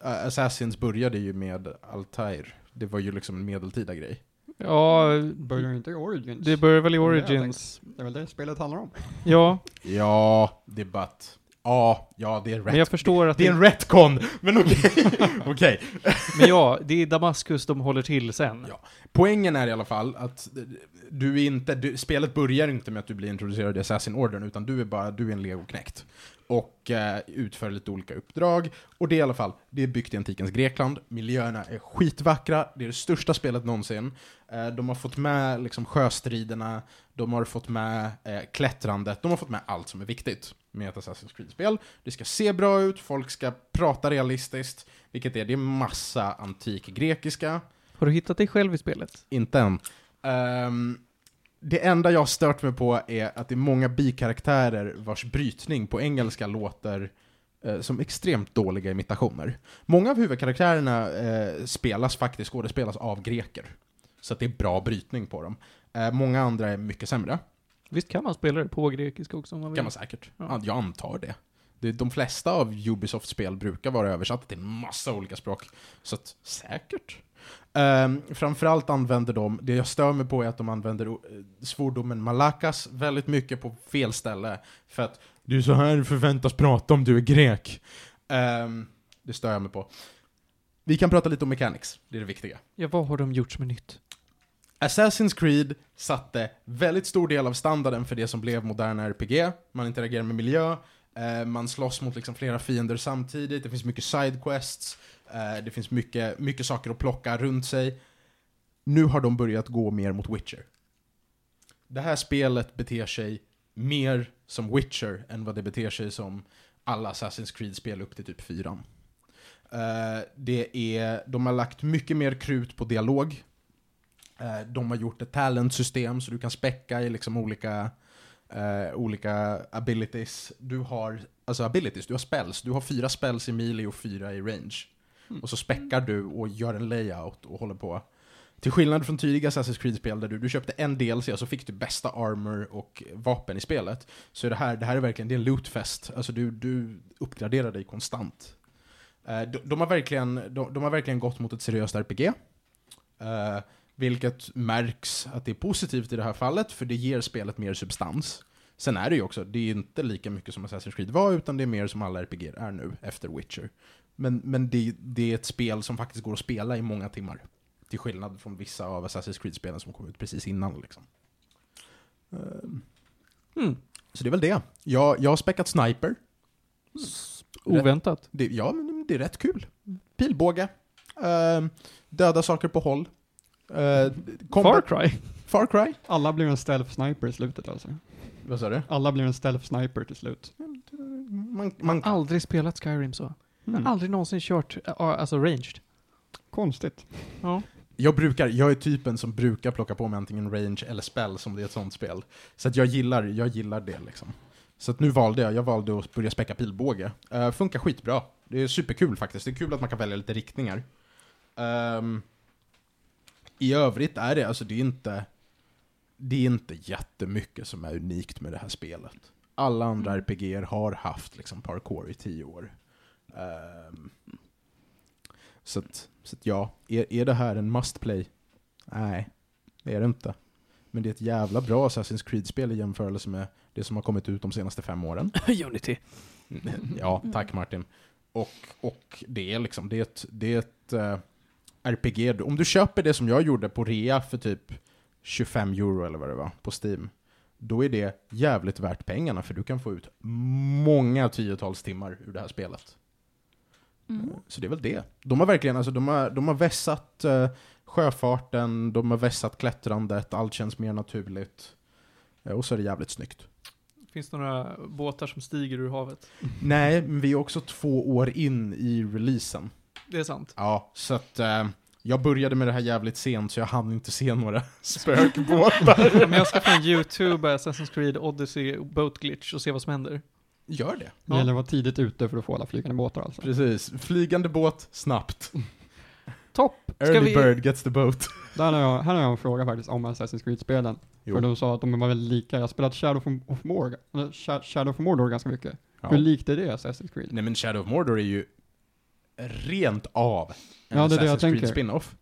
Assassins började ju med Altair. Det var ju liksom en medeltida grej. Ja, Börjar inte i Origins? det börjar väl i Origins. Det är väl det spelet handlar om? Ja, Ja, det är but. Ja, ja, det är rätt. men jag förstår att Det är en retcon, men okej. okej. men ja, det är Damaskus de håller till sen. Ja. Poängen är i alla fall att du är inte, du, spelet börjar inte med att du blir introducerad i Assassin-orden, utan du är bara, du är en legoknekt. Och eh, utför lite olika uppdrag. Och det är i alla fall, det är byggt i antikens Grekland, miljöerna är skitvackra, det är det största spelet någonsin. Eh, de har fått med liksom sjöstriderna, de har fått med eh, klättrandet, de har fått med allt som är viktigt med ett Assassin's Creed-spel. Det ska se bra ut, folk ska prata realistiskt, vilket är, det är massa antik grekiska, Har du hittat dig själv i spelet? inte än. Ehm, det enda jag stört mig på är att det är många bikaraktärer vars brytning på engelska låter eh, som extremt dåliga imitationer. Många av huvudkaraktärerna eh, spelas faktiskt, skådespelas av greker. Så att det är bra brytning på dem. Eh, många andra är mycket sämre, Visst kan man spela det på grekiska också om man vill? kan man säkert. Ja. Ja. Jag antar det. det. De flesta av Ubisoft-spel brukar vara översatta till massa olika språk. Så att, säkert. Um, framförallt använder de, det jag stör mig på är att de använder uh, svordomen malakas väldigt mycket på fel ställe. För att du är så här förväntas prata om du är grek. Ehm, det stör jag mig på. Vi kan prata lite om mechanics, det är det viktiga. Ja, vad har de gjort som är nytt? Assassin's Creed satte väldigt stor del av standarden för det som blev moderna RPG. Man interagerar med miljö, eh, man slåss mot liksom flera fiender samtidigt, det finns mycket sidequests, eh, Eh, det finns mycket, mycket saker att plocka runt sig. Nu har de börjat gå mer mot Witcher. Det här spelet beter sig mer som Witcher än vad det beter sig som alla Assassin's Creed-spel upp till typ 4. Eh, det är, de har lagt mycket mer krut på dialog. Eh, de har gjort ett talentsystem så du kan späcka i liksom olika, olika abilities. Du har, alltså abilities, du har spells. Du har fyra spells i melee och fyra i range. Mm. Och så späckar du och gör en layout och håller på. Till skillnad från tidiga Assassin's Creed-spel där du, du köpte en DLC och så fick du bästa armor och vapen i spelet. Så är det här, det här är verkligen, det är en lootfest. Alltså du, du uppgraderar dig konstant. Eh, de, de, har verkligen, de, de har verkligen gått mot ett seriöst RPG. Eh, vilket märks att det är positivt i det här fallet, för det ger spelet mer substans. Sen är det ju också, det är inte lika mycket som Assassin's Creed var, utan det är mer som alla RPG är nu, efter Witcher. Men, men det, det är ett spel som faktiskt går att spela i många timmar. Till skillnad från vissa av Assassin's Creed-spelen som kom ut precis innan. Liksom. Mm. Så det är väl det. Jag, jag har späckat Sniper. Oväntat. Det, ja, men det är rätt kul. Pilbåge. Ehm, döda saker på håll. Uh, Far Cry? Far Cry. Alla blir en stealth sniper i slutet alltså. Vad sa du? Alla blir en stealth sniper till slut. Man, man, Aldrig spelat Skyrim så. Mm. Aldrig någonsin kört, äh, alltså ranged. Konstigt. Ja. jag, brukar, jag är typen som brukar plocka på mig antingen range eller spell som det är ett sånt spel. Så att jag gillar, jag gillar det liksom. Så att nu valde jag, jag valde att börja späcka pilbåge. Uh, funkar skitbra. Det är superkul faktiskt. Det är kul att man kan välja lite riktningar. Ehm, I övrigt är det, alltså det är inte, det är inte jättemycket som är unikt med det här spelet. Alla andra Mm. RPGer har haft liksom parkour i tio år. Ehm, så att, så att ja, är, är det här en must play? Nej, det är det inte. Men det är ett jävla bra Assassin's Creed-spel i jämförelse med det som har kommit ut de senaste fem åren. Unity. Ja, tack Martin. Och, och det är liksom, det är ett, det är ett eh, RPG. Om du köper det som jag gjorde på rea för typ 25 euro eller vad det var, på Steam, då är det jävligt värt pengarna för du kan få ut många tiotals timmar ur det här spelet. Mm. Så det är väl det. De har verkligen, alltså de har, de har vässat eh, sjöfarten, de har vässat klättrandet, allt känns mer naturligt. Eh, och så är det jävligt snyggt. Finns det några båtar som stiger ur havet? Nej, men vi är också två år in i releasen. Det är sant. Ja, så att eh, jag började med det här jävligt sent så jag hann inte se några spökbåtar. Men jag ska från YouTube Assassin's Creed Odyssey Boat Glitch och se vad som händer. Gör det. Det gäller att vara tidigt ute för att få alla flygande båtar alltså. Precis. Flygande båt, snabbt. Topp! Ska Early vi... bird gets the boat. Där har jag, här har jag en fråga faktiskt om Assassin's Creed-spelen. För du sa att de var väldigt lika. Jag har spelat Shadow of Mordor, eller Sha- Shadow of Mordor ganska mycket. Ja. Hur likt är det Assassin's Creed? Nej men Shadow of Mordor är ju rent av en Ja, det är det jag Assassin's Creed tänker. spin-off.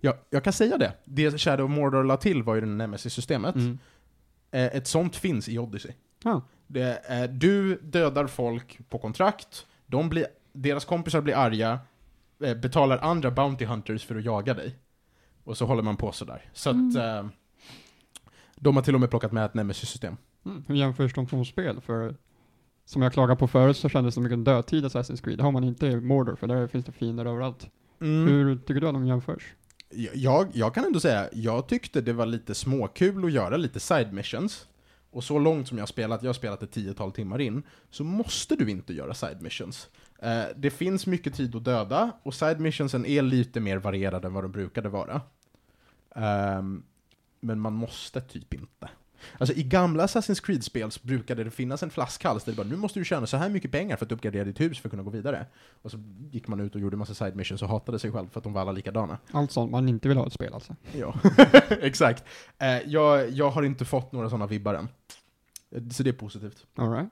Ja, jag kan säga det. Det Shadow of Mordor la till var ju det Nemesis-systemet. Mm. Eh, ett sånt finns i Odyssey. Ja. Det är, du dödar folk på kontrakt, de blir, deras kompisar blir arga, eh, betalar andra Bounty Hunters för att jaga dig. Och så håller man på sådär. Så att Mm. eh, de har till och med plockat med ett Nemesis-system. Mm. Hur jämförs de som spel? För som jag klagade på förut så kändes det som mycket dödtid Assassin's Creed. Det har man inte i Mordor för där finns det fiender överallt. Mm. Hur tycker du att de jämförs? Jag, jag kan ändå säga, jag tyckte det var lite småkul att göra lite side missions. Och så långt som jag har spelat, jag har spelat ett tiotal timmar in, så måste du inte göra side missions. Eh, det finns mycket tid att döda, och side missionsen är lite mer varierade än vad de brukade vara. Ehm, men man måste typ inte. Alltså i gamla Assassin's Creed-spel så brukade det finnas en flaskhals där det bara nu måste du tjäna så här mycket pengar för att uppgradera ditt hus för att kunna gå vidare. Och så gick man ut och gjorde massa side missions och hatade sig själv för att de var alla likadana. Allt sånt man inte vill ha ett spel alltså. Ja, exakt. Eh, jag, jag har inte fått några sådana vibbar än. Så det är positivt. Alright.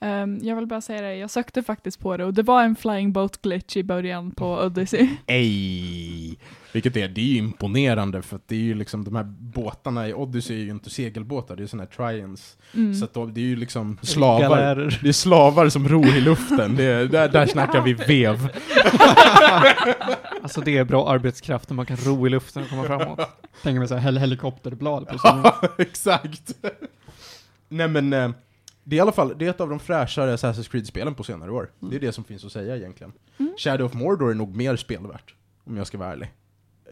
Ehm, jag vill bara säga det, jag sökte faktiskt på det och det var en flying boat glitch i början på Odyssey. Ej! Vilket är, det är ju imponerande för att det är ju liksom, de här båtarna i Odyssey är ju inte segelbåtar, det är såna här trions. Mm. Så att de, det är ju liksom slavar. Galärer. Det är slavar som ror i luften, det är, där, där snackar vi vev. Alltså det är bra arbetskraft när man kan ro i luften och komma framåt. Tänker mig såhär hel helikopterblad på. Ja, exakt! Nej men, eh, det är i alla fall, det är ett av de fräschare Assassin's Creed-spelen på senare år. Det är det som finns att säga egentligen. Mm. Shadow of Mordor är nog mer spelvärt, om jag ska vara ärlig.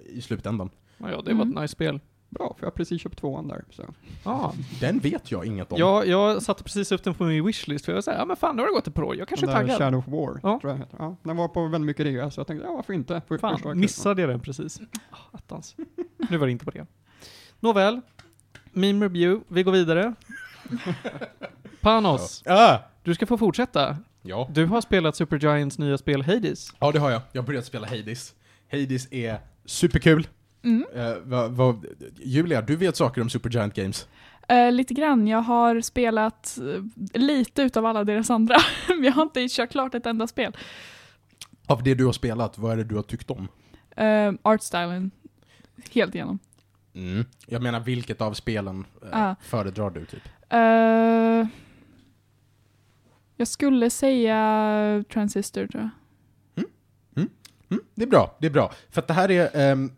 I slutändan. Ja, ja, det var ett Mm. nice spel. Bra, för jag har precis köpt tvåan där. Så. Ja, Den vet jag inget om. jag, jag satte precis upp den på min wishlist för jag var såhär, ja men fan nu har det gått ett par år, jag kanske är Den taggad. Shadow of War, Ja. tror jag heter. Ja, den var på väldigt mycket rea, så jag tänkte, ja varför inte? För Fan, kul. missade jag den precis? Ah, Attans. Nu var det inte på det. Nåväl. Meme review, vi går vidare. Panos, Ah! du ska få fortsätta. Ja. Du har spelat Supergiants nya spel Hades. ja, det har jag. Jag har börjat spela Hades. Hades är superkul. Mm. Eh, vad- vad- Julia, du vet saker om Supergiant Games? Eh, lite grann, jag har spelat eh, lite utav alla deras andra, men jag har inte kört klart ett enda spel. Av det du har spelat, vad är det du har tyckt om? Uh, Artstylen, helt igenom. Mm. Jag menar, vilket av spelen eh, Ah. föredrar du, typ? Eh, jag skulle säga Transistor tror jag. Mm, det är bra, det är bra. För att det här är, ehm,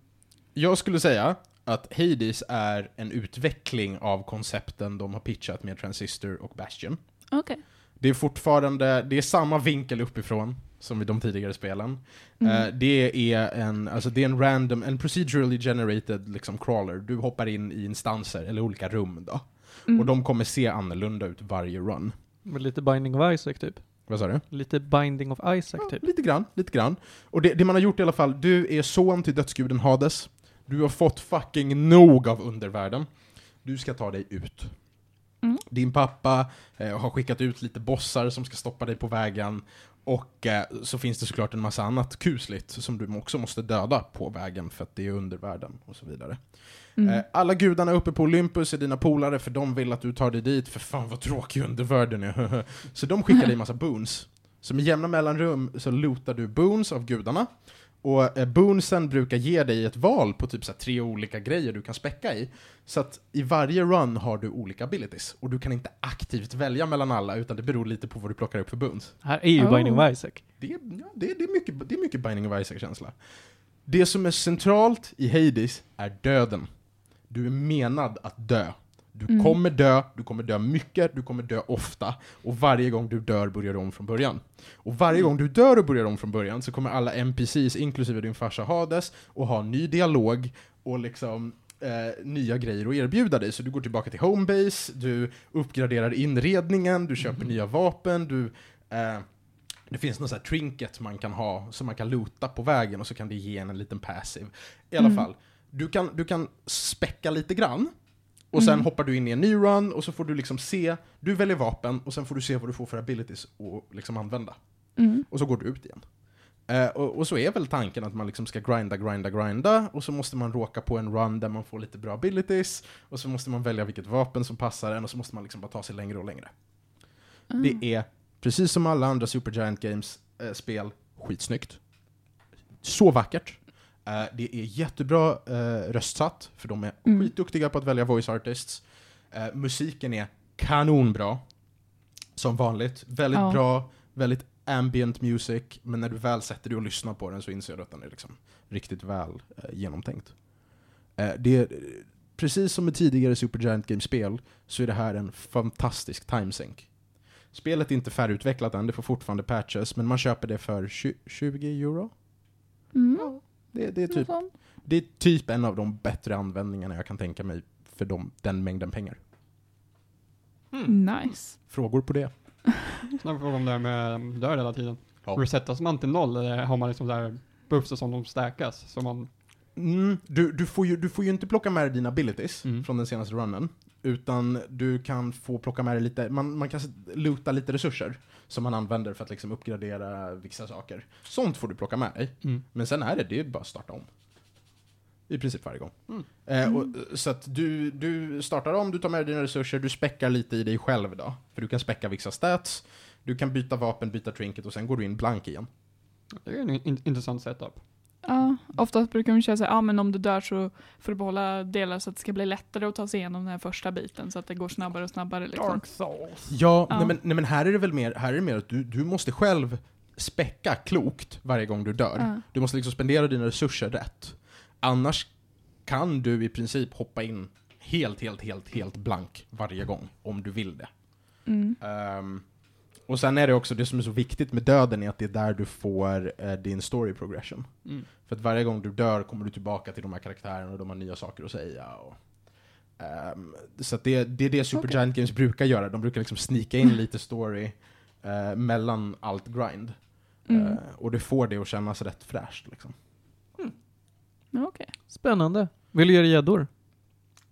jag skulle säga att Hades är en utveckling av koncepten de har pitchat med Transistor och Bastion. Okej. Det är fortfarande, det är samma vinkel uppifrån som i de tidigare spelen. Mm. Eh, det är en, alltså det är en random, en procedurally generated liksom crawler. Du hoppar in i instanser, eller olika rum då. Mm. Och de kommer se annorlunda ut varje run. Med lite Binding of Isaac typ. Vad sa du? Lite Binding of Isaac Ja, typ. lite grann, lite grann. Och det, det man har gjort i alla fall, du är son till dödsguden Hades. Du har fått fucking nog av undervärlden. Du ska ta dig ut. Mm. Din pappa eh, har skickat ut lite bossar som ska stoppa dig på vägen. Och eh, så finns det såklart en massa annat kusligt som du också måste döda på vägen för att det är undervärlden och så vidare. Mm. Eh, alla gudarna uppe på Olympus är dina polare för de vill att du tar dig dit, för fan vad tråkig undervärlden är. så de skickar dig massa boons. Så med jämna mellanrum så lootar du boons av gudarna. Och eh, boonsen brukar ge dig ett val på typ så här, tre olika grejer du kan späcka i. Så att i varje run har du olika abilities. Och du kan inte aktivt välja mellan alla, utan det beror lite på vad du plockar upp för boons. Här är ju Oh. Binding of Isaac. Det, är- ja, det, är- det, är mycket, det är mycket Binding of Isaac-känsla. Det som är centralt i Hades är döden. Du är menad att dö. Du Mm. kommer dö, du kommer dö mycket, du kommer dö ofta. Och varje gång du dör börjar du om från början. Och varje gång du dör och börjar om från början så kommer alla NPCs, inklusive din farsa Hades, att ha ny dialog och liksom eh, nya grejer att erbjuda dig. Så du går tillbaka till homebase, du uppgraderar inredningen, du köper nya vapen, du... Eh, det finns någon sån här trinket man kan ha, som man kan loota på vägen och så kan det ge en en liten passive. I alla Mm. fall, du kan, du kan späcka lite grann, och sen Mm. hoppar du in i en ny run, och så får du liksom se, du väljer vapen, och sen får du se vad du får för abilities att liksom använda. Mm. Och så går du ut igen. Eh, och, och så är väl tanken att man liksom ska grinda, grinda, grinda, och så måste man råka på en run där man får lite bra abilities, och så måste man välja vilket vapen som passar en, och så måste man liksom bara ta sig längre och längre. Mm. Det är, precis som alla andra Supergiant Games-spel, skitsnyggt. Så vackert. Eh, det är jättebra uh, röstsatt, för de är Mm. skitduktiga på att välja voice artists. Eh, musiken är kanonbra. Som vanligt. Väldigt Ja. bra, väldigt ambient music, men när du väl sätter dig och lyssnar på den så inser du att den är liksom riktigt väl eh, genomtänkt. Eh, det är, precis som med tidigare Supergiant Games-spel så är det här en fantastisk timesync. Spelet är inte färdigutvecklat än, det får fortfarande patches, men man köper det för tju- 20 euro. Mm. Det, det, är typ, det är typ en av de bättre användningarna jag kan tänka mig för de, den mängden pengar. Mm. Nice. Frågor på det? Snabb fråga om det här med död hela tiden. Ja. Resetas man till noll eller har man liksom där buffs som de stackas? Så man, Mm, du, du, får ju, du får ju inte plocka med dig dina abilities Mm. från den senaste runnen. Utan du kan få plocka med dig lite, man, man kan loota lite resurser som man använder för att liksom uppgradera vissa saker. Sånt får du plocka med dig. mm. Men sen är det, det är bara att starta om. I princip varje gång. Mm. Eh, och, så att du, du startar om, du tar med dig dina resurser, du späckar lite i dig själv då. För du kan späcka vissa stats, du kan byta vapen, byta trinket och sen går du in blank igen. Det är en in- intressant setup. Ja, oftast brukar de köra så här, ja men om du dör så får du behålla delar så att det ska bli lättare att ta sig igenom den här första biten så att det går snabbare och snabbare liksom. Souls. Ja, Ja. Nej, men, nej men här är det väl mer, här är det mer att du, du måste själv späcka klokt varje gång du dör. Ja. Du måste liksom spendera dina resurser rätt. Annars kan du i princip hoppa in helt, helt, helt, helt blank varje gång, om du vill det. Mm. Ehm, och sen är det också, det som är så viktigt med döden är att det är där du får eh, din story progression. Mm. För att varje gång du dör kommer du tillbaka till de här karaktärerna och de har nya saker att säga. Och, ehm, så att det, det är det Supergiant Games brukar göra, de brukar liksom snika in lite story eh, mellan allt grind. Mm. Eh, och det får det att kännas rätt fräscht liksom. Ja, Okej. Spännande. Vill du göra gäddor?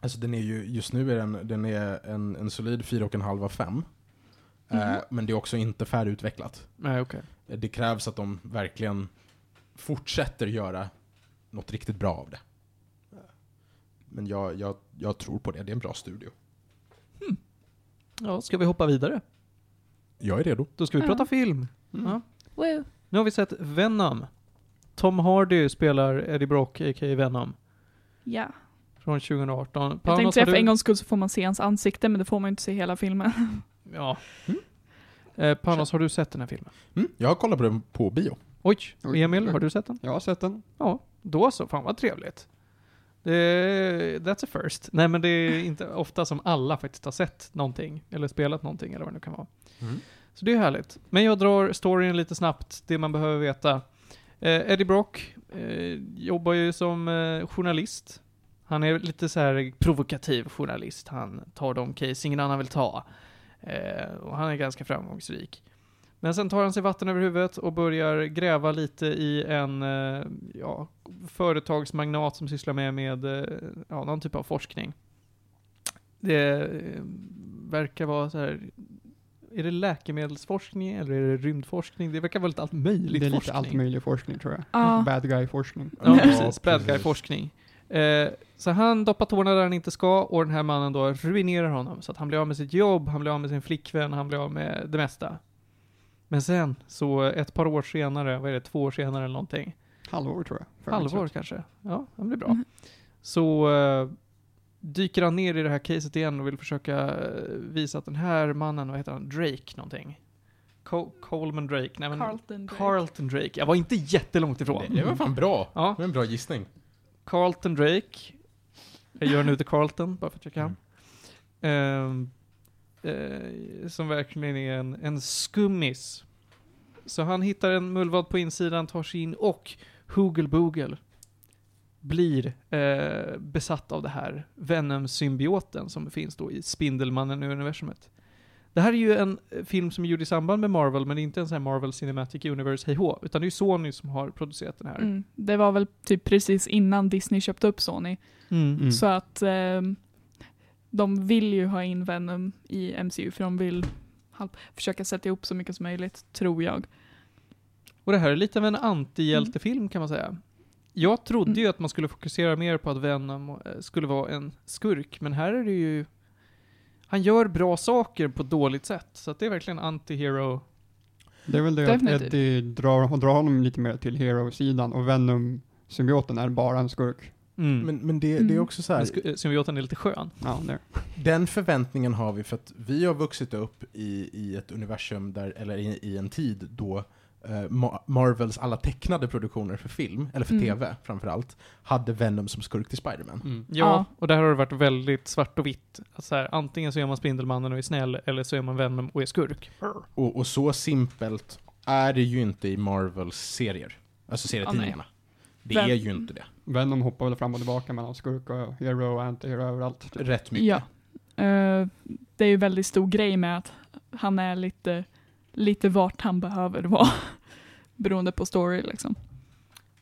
Alltså den är ju, just nu är den, den är en, en solid 4,5 av 5. Eh, Mhm. men det är också inte färdigutvecklat. Nej, okej. Det krävs att de verkligen fortsätter göra något riktigt bra av det. Men jag, jag, jag tror på det, det är en bra studio. Ja, ska vi hoppa vidare? Jag är redo. Då ska vi Ja. prata film. Mm. Ja. Woo. Nu har vi sett Venom. Tom Hardy spelar Eddie Brock, a.k.a. Venom, Ja. från 2018. Jag Panos, tänkte säga för en gångs skull så får man se hans ansikte men det får man ju inte se hela filmen. Ja. Mm. Eh, Panos, har du sett den här filmen? Mm, jag har kollat på den på bio. Oj. Emil, har du sett den? Jag har sett den. Ja, då så. Fan vad trevligt. Det, that's a first. Nej men det är inte ofta som alla faktiskt har sett någonting, eller spelat någonting, eller vad det nu kan vara. Så det är härligt. Men jag drar storyn lite snabbt, det man behöver veta. Eh, Eddie Brock eh, jobbar ju som eh, journalist. Han är lite så här provokativ journalist. Han tar de case ingen annan vill ta. Eh, och han är ganska framgångsrik. Men sen tar han sig vatten över huvudet och börjar gräva lite i en eh, ja, företagsmagnat som sysslar med, med eh, ja, någon typ av forskning. Det eh, verkar vara så här är det läkemedelsforskning eller är det rymdforskning? Det verkar vara lite allt möjligt det är lite forskning. allt möjlig forskning tror jag. Ja. Bad guy-forskning. Ja, Ja, precis. precis. Bad guy-forskning. Eh, så han doppar tårna där han inte ska och den här mannen då ruinerar honom. Så att han blir av med sitt jobb, han blir av med sin flickvän, han blir av med det mesta. Men sen, så ett par år senare, vad är det, två år senare eller någonting. Halvår tror jag. Halvår kanske. Ja, det blir bra. Mm. Så eh, dyker han ner i det här caset igen och vill försöka eh, visa att den här mannen, vad heter han, Drake någonting? Co- Coleman Drake? Nej men Carlton Drake. Carlton Drake. Jag var inte jättelångt ifrån. Det, det var fan bra. Ja, Det var en bra gissning. Carlton Drake. Jag gör nu The Carlton, bara för att jag kan. ehm, eh, som verkligen är en, en skummis. Så han hittar en mullvad på insidan, tar sig in och Hoogle Boogle blir eh, besatt av det här Venom-symbioten som finns då i Spindelmannen-universumet. Det här är ju en eh, film som är gjord i samband med Marvel, men det är inte en sån här Marvel Cinematic Universe hej hå, utan det är ju Sony som har producerat den här. Mm. Det var väl typ precis innan Disney köpte upp Sony. Mm. Mm. Så att ehm, de vill ju ha in Venom i MCU för de vill halv- försöka sätta ihop så mycket som möjligt, tror jag. Och det här är lite av en antihjältefilm kan man säga. Jag trodde Mm. ju att man skulle fokusera mer på att Venom eh, skulle vara en skurk, men här är det ju... Han gör bra saker på ett dåligt sätt, så att det är verkligen anti-hero. Det är väl det Definitivt. att Eddie drar, drar honom lite mer till hero-sidan och Venom-symbioten är bara en skurk. Mm. Men, men det, det är Mm. också så här, Men eh, symbioten är lite skön. Ja, det. den förväntningen har vi för att vi har vuxit upp i, i ett universum där, eller i, i en tid då eh, Ma- Marvels alla tecknade produktioner för film, eller för Mm. TV framförallt, hade Venom som skurk till Spiderman. Mm. Ja, Ja. och där har det varit väldigt svart och vitt. Alltså här, antingen så är man Spindelmannen och är snäll, eller så är man Venom och är skurk. Och, och så simpelt är det ju inte i Marvels serier. Alltså serietidningarna. det Vem- är ju inte det. Venom hoppar väl fram och tillbaka mellan skurk och hero och anti-hero överallt. typ. Rätt mycket. Ja. Eh, det är ju väldigt stor grej med att han är lite, lite vart han behöver vara. Beroende på story liksom.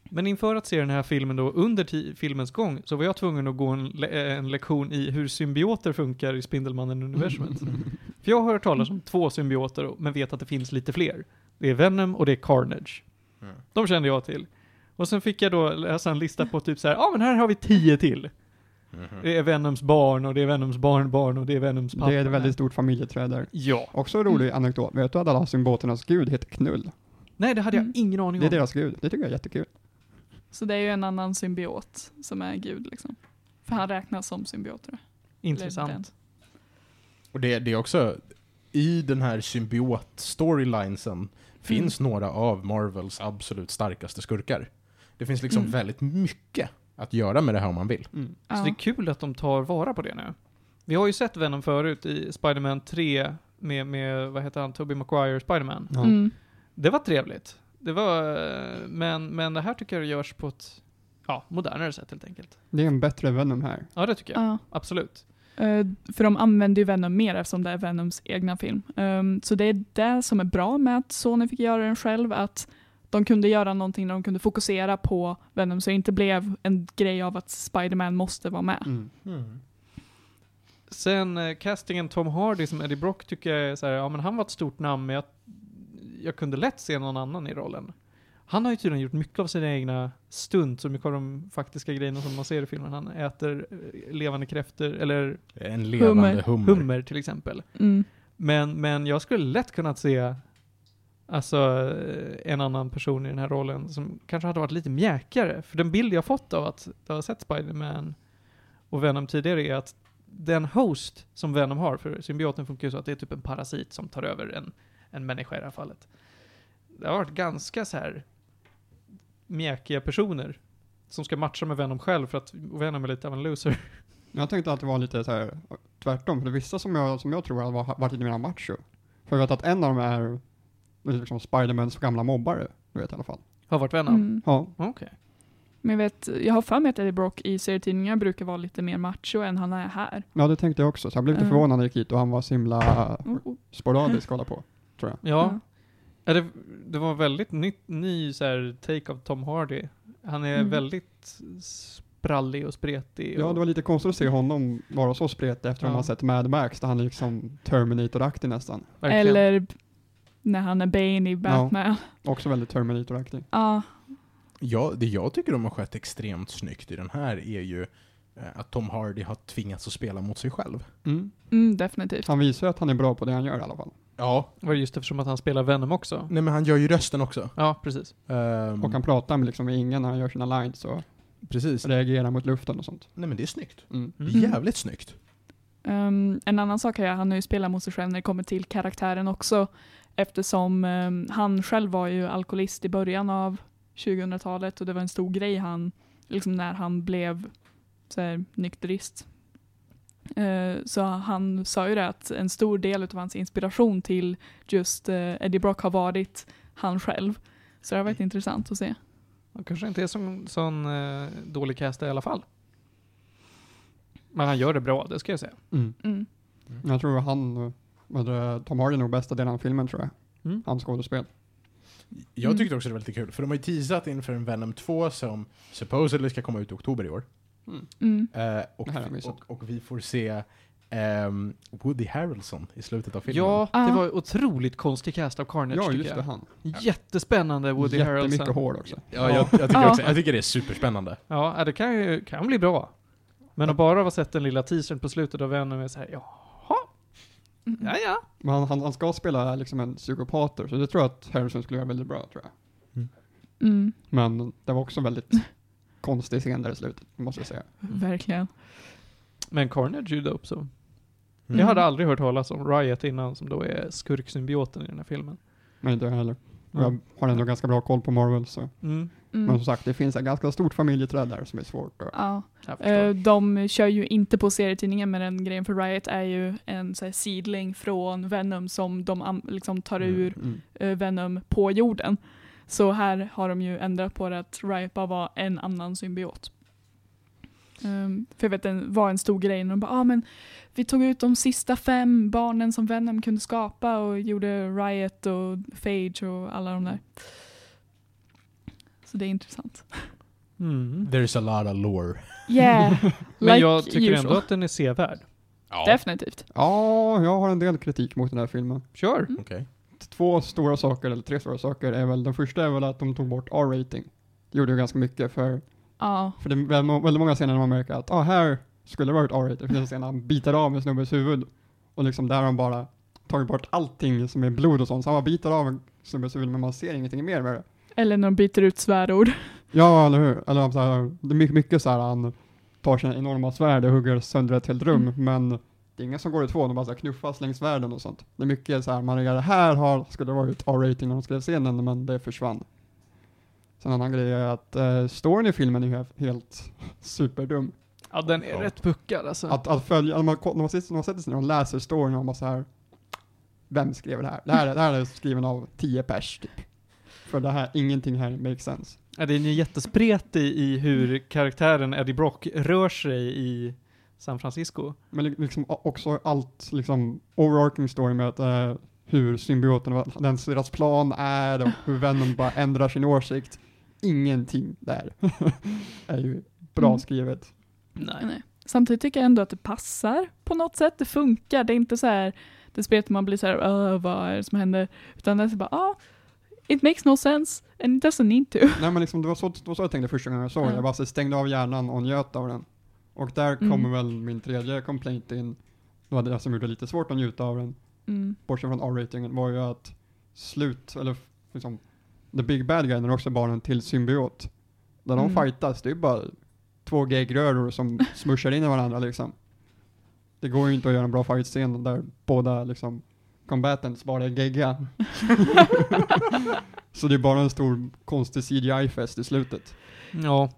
Men inför att se den här filmen då, under filmens gång, så var jag tvungen att gå en, le- eh, en lektion i hur symbioter funkar i Spindelmannen-universumet. För jag har hört talas om två symbioter, men vet att det finns lite fler. Det är Venom och det är Carnage. Mm. De kände jag till. Och sen fick jag då läsa en lista på typ så här, ja ah, men här har vi tio till. Mhm. Det är Venoms barn och det är Venoms barnbarn och det är Venoms pappa. Det är ett väldigt stort familjeträd där. Ja. Också en rolig anekdot. Vet du att alla symbioternas gud heter Knull? Nej, det hade jag Mm. ingen aning Det är om. deras gud. Det tycker jag är jättekul. Så det är ju en annan symbiot som är gud liksom. För han räknas som symbiot. Intressant. Och det, det är också, i den här symbiot-storylinesen finns några av Marvels absolut starkaste skurkar. Det finns liksom Mm. väldigt mycket att göra med det här om man vill. Mm. Så det är kul att de tar vara på det nu. Vi har ju sett Venom förut i Spider-Man 3 med, med vad heter han, Tobey Maguire Spider-Man. Ja. Mm. Det var trevligt. Det var, men, men det här tycker jag görs på ett, ja, modernare sätt helt enkelt. Det är en bättre Venom här. Ja, det tycker jag. Ja. Absolut. Eh, för de använder ju Venom mer eftersom det är Venoms egna film. Ehm, så det är det som är bra med att Sony fick göra den själv, att de kunde göra någonting där de kunde fokusera på Venom så det inte blev en grej av att Spider-Man måste vara med. Mm. Sen eh, castingen Tom Hardy som Eddie Brock tycker jag är så här, ja men han var ett stort namn, men jag, jag kunde lätt se någon annan i rollen. Han har ju tydligen gjort mycket av sina egna stunt, så mycket av de faktiska grejerna som man ser i filmen. Han äter eh, levande kräftor, eller En levande hummer. hummer till exempel. Mm. Men, men jag skulle lätt kunnat se alltså, eh, en annan person i den här rollen som kanske hade varit lite mjäkigare. För den bild jag fått av att jag har sett Spider-Man och Venom tidigare är att den host som Venom har, för symbioten funkar ju så att det är typ en parasit som tar över en, en människa i det här fallet. Det har varit ganska så här mjäkiga personer som ska matcha med Venom själv för att Venom är lite av en loser. Jag tänkte att det var lite så här tvärtom, för det är vissa som jag, som jag tror har varit lite mer macho. För jag vet att en av dem är liksom Spidermans gamla mobbare, du vet i alla fall. Har varit Venom? Mm. Ja, Okej. Men jag, vet, jag har för mig att Eddie Brock i serietidningar brukar vara lite mer macho än han är här. ja det tänkte jag också. Så jag blev lite Mm. förvånad när jag gick hit och han var så himla Oh, oh. sporadisk att hålla på, tror jag. Ja. Ja, det, det var väldigt nytt, ny så här, take av Tom Hardy. Han är Mm. väldigt sprallig och spretig. Ja, och, det var lite konstigt att se honom vara så spretig efter att Ja. man sett Mad Max, där han är liksom Terminator-aktig nästan. verkligen. Eller när han är Bane i Batman. Också väldigt Terminator-aktig. Ja. Ja, det jag tycker de har skett extremt snyggt i den här är ju eh, att Tom Hardy har tvingats att spela mot sig själv. Mm. Mm, definitivt. Han visar ju att han är bra på det han gör i alla fall. Ja. var det just eftersom att han spelar Venom också. Nej men han gör ju rösten också. Ja, precis. Ehm, Och han pratar med liksom ingen när han gör sina lines och precis. reagerar mot luften och sånt. Nej men det är snyggt. Mm. Det är Mm. jävligt snyggt. Um, en annan sak är att han har ju spelat mot sig själv när det kommer till karaktären också. Eftersom um, han själv var ju alkoholist i början av 2000-talet och det var en stor grej han, liksom när han blev så här, nykterist. Eh, så han sa ju det att en stor del av hans inspiration till just eh, Eddie Brock har varit han själv. Så det har varit intressant att se. Han kanske inte är sån, sån eh, dålig cast i alla fall. Men han gör det bra, det ska jag säga. Mm. Mm. Jag tror han, det, Tom Hardy är nog bästa delen av filmen tror jag. Mm. Hans skådespel. Jag tyckte också det var lite kul, för de har ju teasat inför en Venom 2 som supposedly ska komma ut i oktober i år. Mm. Eh, och, och, och vi får se ehm, Woody Harrelson i slutet av filmen. Ja, Ja. det var otroligt konstig cast av Carnage Ja, tycker just det, jag. han. Jättespännande Woody Jättemycket Harrelson. hår också. Ja, jag, jag, tycker Ja. också, jag tycker det är superspännande. Ja, ja, det kan ju kan bli bra. Men att bara ha sett den lilla teasern på slutet av Venom är såhär, jaha, Mm. ja ja. Men han, han, han ska spela liksom en psykopater, så det tror jag att Harrison skulle göra väldigt bra tror jag. Mm. Men det var också väldigt konstig scen där i slutet, måste jag säga. Verkligen. Men Carnage är ju dope så. Mm. Jag hade aldrig hört talas om Riot innan, som då är skurksymbioten i den här filmen. Men inte jag heller. Och Mm. jag har ändå ganska bra koll på Marvel, så. Mm. Mm. Men som sagt, det finns ett ganska stort familjeträd där som är svårt att... Ja. Eh, de kör ju inte på serietidningen men den grejen för Riot är ju en så här, sidling från Venom som de liksom tar Mm. ur Mm. eh, Venom på jorden. Så här har de ju ändrat på det att Riot bara var en annan symbiot. Um, för jag vet det var en stor grej när de bara ah, men vi tog ut de sista fem barnen som Venom kunde skapa och gjorde Riot och Phage och alla de där. Så det är intressant. Mm. There's a lot of lore. Yeah, Men like jag tycker usual. ändå att den är sevärd. Ja. Definitivt. Ja, jag har en del kritik mot den här filmen. Kör! Okej. Två stora saker, eller tre stora saker, är väl, den första är väl att de tog bort R-rating. Det gjorde ju ganska mycket för, Ja. för det är väldigt, många scener man märker att, ah, här skulle det varit R-rated. Det finns en scen där han biter av en snubbes huvud. Och liksom där har de bara tagit bort allting som är blod och sånt. Så han bara biter av en snubbes huvud men man ser ingenting mer med det. Eller när de byter ut svärord. Ja, eller hur? Eller så här, det är mycket, mycket så här han tar sina enorma svärd och hugger sönder ett helt rum, Mm. men det är ingen som går i två, de bara så här knuffas längs världen och sånt. Det är mycket så här, man reagerar, här har, skulle det varit R-rating när de skrev scenen, men det försvann. Sen en annan grej är att eh, storyn i filmen är helt, helt superdum. Ja, den är Ja. rätt puckad alltså. Att, att följa, när man, när man, sitter, när man sätter sig ner och läser storyn och man bara så här, vem skrev det här? Det här, är- det här är skriven av tio pers, typ. För det här, ingenting här makes sense. Ja, det är ju jättespretig i hur karaktären Eddie Brock rör sig i San Francisco. Men li- liksom också allt, liksom, overarching story med att, eh, hur symbioten, vad den, deras plan är och hur Venom bara ändrar sin åsikt. Ingenting där är ju bra Mm. skrivet. Nej. Nej. Samtidigt tycker jag ändå att det passar på något sätt. Det funkar. Det är inte så här det spelet man blir så här, "Åh, vad är det som händer? Utan det är så bara, ah, it makes no sense and it doesn't need to. Nej men liksom, det var så, det var så jag tänkte första gången jag såg det. Jag bara så stängde av hjärnan och njöt av den. Och där Mm. kommer väl min tredje complaint in. Det var det som gjorde det lite svårt att njuta av den. Mm. bortsett från R-ratingen, var ju att slut, eller liksom, the big bad guy är också bara en till symbiot. Där de Mm. fightas, det är ju bara två geggröror som smushar in i varandra liksom. Det går ju inte att göra en bra fight-scen där båda liksom combatants bara är gegga. Så det är bara en stor konstig CGI-fest i slutet. Ja.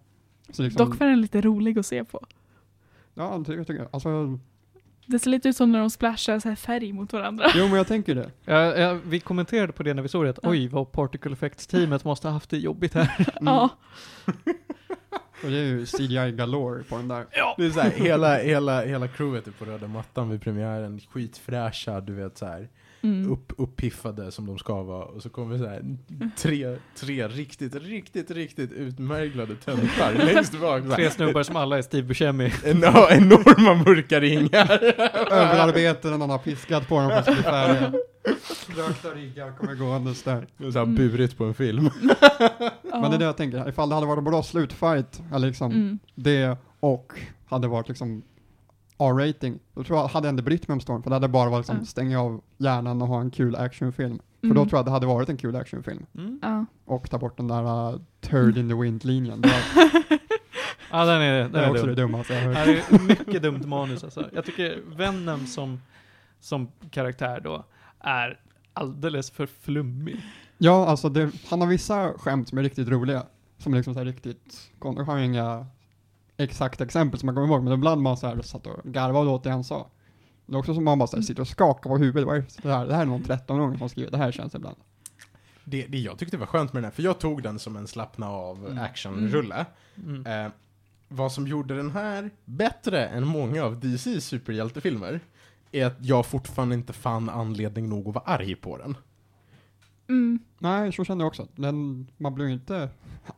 Så liksom, Dock var den lite rolig att se på. ja, jag tycker, jag tycker, alltså, Det ser lite ut som när de splashar så här färg mot varandra. jo men jag tänker det. Ja, ja, vi kommenterade på det när vi såg det, att Ja. oj vad Particle Effects-teamet måste ha haft det jobbigt här. Mm. Ja. Och det är ju CGI galore på den där. Det är så här, hela, hela, hela crewet är på röda mattan vid premiären, skitfräscha, du vet så här, Mm. upp, uppiffade som de ska vara. Och så kommer så här, tre, tre riktigt, riktigt, riktigt utmärglade töntar längst bak. Tre snubbar som alla är Steve Buscemi. En, ja, enorma mörka ringar. Överarbete, någon har piskat på dem för att bli färdiga. Rökta riggar kommer gåendes där. Så här Mm. burit på en film. Ja. Men det är det jag tänker, ifall det hade varit en bra slutfight, eller liksom Mm. det och hade varit liksom R-rating, då tror jag hade jag inte brytt mig om storyn, för det hade bara varit liksom Ja. stänga av hjärnan och ha en kul actionfilm. För då Mm. tror jag det hade varit en kul actionfilm. Mm. Ja. Och ta bort den där uh, turd in the wind-linjen. Det Ja, den är, den det är är också det dum. dummaste jag har Det hört. här är mycket dumt manus alltså. Jag tycker Venom som, som karaktär då är alldeles för flummig. Ja, alltså det, han har vissa skämt som är riktigt roliga. Som liksom så här riktigt, jag har inga exakt exempel som man kommer ihåg, men ibland man så här satt och garvade åt det han sa. Det är också som man bara så här, sitter och skakar på huvudet. Vad är det här? Det här är någon 13-åring som skrivit det här känns det ibland. Det, det jag tyckte var skönt med den här, för jag tog den som en slappna av Mm. actionrulle. Mm. Eh, vad som gjorde den här bättre än många av DC's superhjältefilmer är att jag fortfarande inte fann anledning nog att vara arg på den. Mm. Nej, så kände jag också. Den, man blir ju inte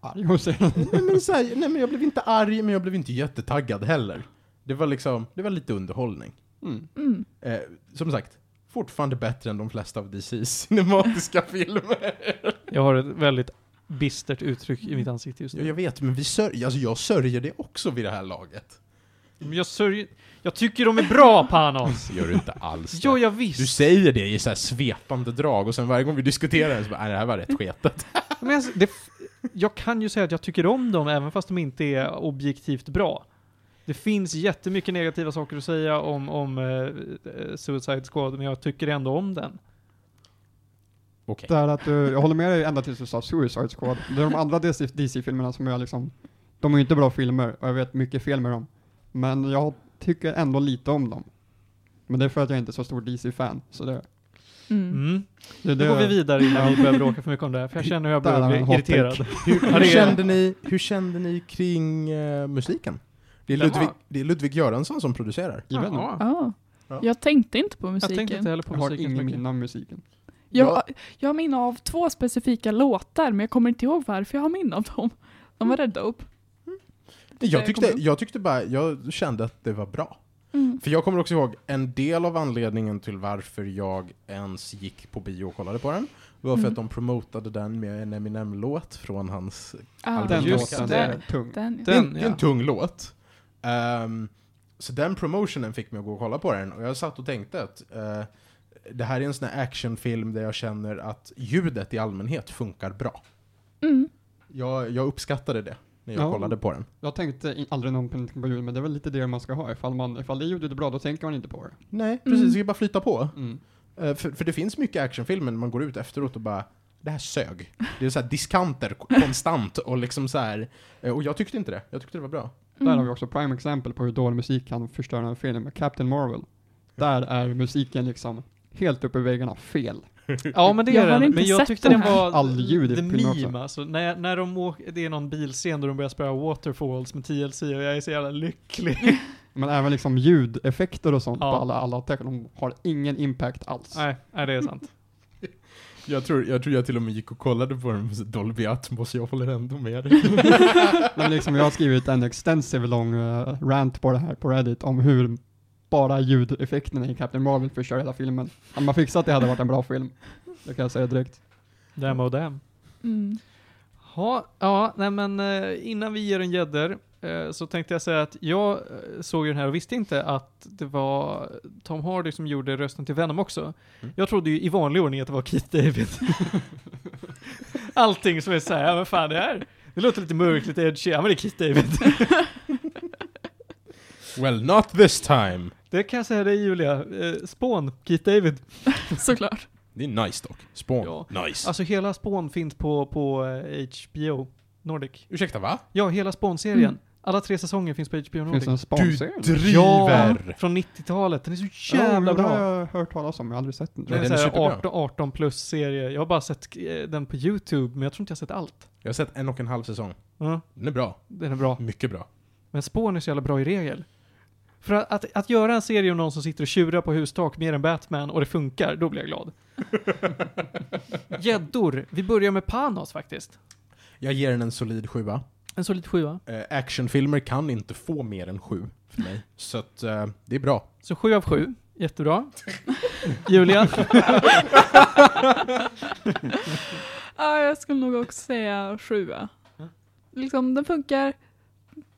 arg se den. nej, men så här, nej men jag blev inte arg, men jag blev inte jättetaggad heller. Det var liksom, det var lite underhållning. Mm. Mm. Eh, som sagt, fortfarande bättre än de flesta av DC's cinematiska filmer. Jag har ett väldigt bistert uttryck i mitt ansikte just Ja, nu. jag vet, men vi sörjer, alltså jag sörjer det också vid det här laget. Men jag sörjer... Jag tycker de är bra, Panos! Gör du inte alls. Jo, det. jag visst. Du säger det i så här svepande drag och sen varje gång vi diskuterar det så bara, nej det här var rätt sketet. Men alltså, det, jag kan ju säga att jag tycker om dem även fast de inte är objektivt bra. Det finns jättemycket negativa saker att säga om, om eh, Suicide Squad, men jag tycker ändå om den. Okej. Det att du, jag håller med dig ända tills du sa Suicide Squad. Det är de andra DC DC-filmerna som jag liksom, de är ju inte bra filmer och jag vet mycket fel med dem. Men jag tycker ändå lite om dem. Men det är för att jag inte är så stor DC-fan. Så det, Mm. Mm. det, det går vi vidare innan vi börjar bråka för mycket om det här, för jag känner hur jag har börjar bli irriterad. Hur, hur, kände ni, hur kände ni kring eh, musiken? Det är, Ludvig, det är Ludvig Göransson som producerar. Jag inte. Ja. Ja. Ja. Jag tänkte inte på Jag musiken. tänkte inte heller på Jag har musiken så ingen minne av musiken. Jag, jag har minne av två specifika låtar, men jag kommer inte ihåg varför jag har minne av dem. De var rätt dope. Jag tyckte, jag tyckte bara, jag kände att det var bra. Mm. För jag kommer också ihåg, en del av anledningen till varför jag ens gick på bio och kollade på den, var för Mm. att de promotade den med en Eminem-låt från hans... Ah, Album Den just det. tung. Den, Det är, en, Den, är en ja. tung låt. Ehm, så den promotionen fick mig att gå och kolla på den, och jag satt och tänkte att eh, det här är en sån här actionfilm där jag känner att ljudet i allmänhet funkar bra. Mm. Jag, jag uppskattade det när jag Ja. kollade på den. Jag tänkte aldrig någonting på ljud, men det är väl lite det man ska ha. Ifall, man, ifall det ljudet är bra, då tänker man inte på det. Nej, precis. Mm. Det ska bara flyta på. Mm. Eh, för, för det finns mycket actionfilmer när man går ut efteråt och bara det här sög. Det är så här diskanter ko- konstant och liksom så här. eh, Och jag tyckte inte det. Jag tyckte det var bra. Där har vi Mm. också prime exempel på hur dålig musik kan förstöra en film. Captain Marvel. Där är musiken liksom helt uppe i väggarna fel. Ja men det Jag är har den, men jag tyckte den var All ljud the meme alltså. När, när de åker, det är någon bilscen där de börjar spela waterfalls med TLC och jag är så jävla lycklig. Men även liksom ljudeffekter och sånt Ja. på alla, alla attacker, de har ingen impact alls. nej, nej, det är sant. Jag tror, jag tror jag till och med gick och kollade på den med Dolby Atmos, jag håller ändå med dig. Men liksom jag har skrivit en extensive lång eh, rant på det här på Reddit om hur bara ljudeffekterna i Captain Marvel förstör hela filmen. Hade man fixat det hade varit en bra film. Det kan jag säga direkt. Damn oh damn. Mm. Ha, ja, nej men eh, innan vi ger en gädder eh, så tänkte jag säga att jag eh, såg ju den här och visste inte att det var Tom Hardy som gjorde rösten till Venom också. Mm. Jag trodde ju i vanlig ordning att det var Keith David. Allting som är såhär, ja men fan det här, det låter lite mörkt, lite edgy, ja men det är Keith David. well, not this time. Det kan jag säga dig Julia, eh, Spawn, Keith David. Såklart. Det är nice dock. Spawn. Ja. Nice. Alltså hela Spawn finns på, på eh, HBO Nordic. Ursäkta, va? Ja, hela Spawn-serien. Mm. Alla tre säsonger finns på HBO Finns Nordic. det en Du sponsor? driver! Från 90-talet. Den är så Ja, jävla men det har bra. jag hört talas om, jag har aldrig sett den. Den är, den är superbra. 18, 18 plus serie. Jag har bara sett eh, den på YouTube, men jag tror inte jag har sett allt. Jag har sett en och en halv säsong. Ja, Den är bra. den är bra. Mycket bra. Men Spawn är så jävla bra i regel. För att, att, att göra en serie om någon som sitter och tjurar på hustak mer än Batman och det funkar, då blir jag glad. Gäddor. Vi börjar med Panos faktiskt. Jag ger den en solid sjua. En solid sjua. Eh, actionfilmer kan inte få mer än sju för mig. Så att, eh, det är bra. Så sju av sju. Jättebra. Julia? Ja, jag skulle nog också säga sjua. Liksom, den funkar.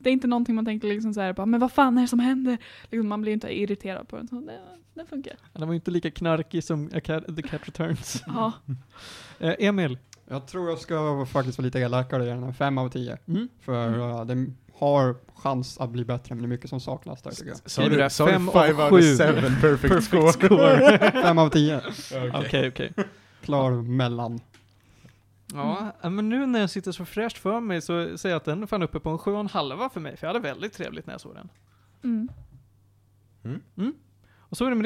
Det är inte någonting man tänker liksom så här, bara, men vad fan är det som händer? Liksom, man blir inte irriterad på den. Så det, den funkar. Den var ju inte lika knarkig som A Cat, The Cat Returns. Ja. Eh, Emil? Jag tror jag ska faktiskt vara lite elakare i den här, fem av tio. Mm. För uh, den har chans att bli bättre, men det är mycket som saknas där tycker jag. Sa du, det? sa du Fem av five out sju. of seven perfect, score? Fem av tio. Okej, okej. Klar mellan. Ja, ja, men nu när jag sitter så fräscht för mig så säger jag att den är fan uppe på en sju och en halva för mig, för jag hade väldigt trevligt när jag såg den. Mm. Och så är det med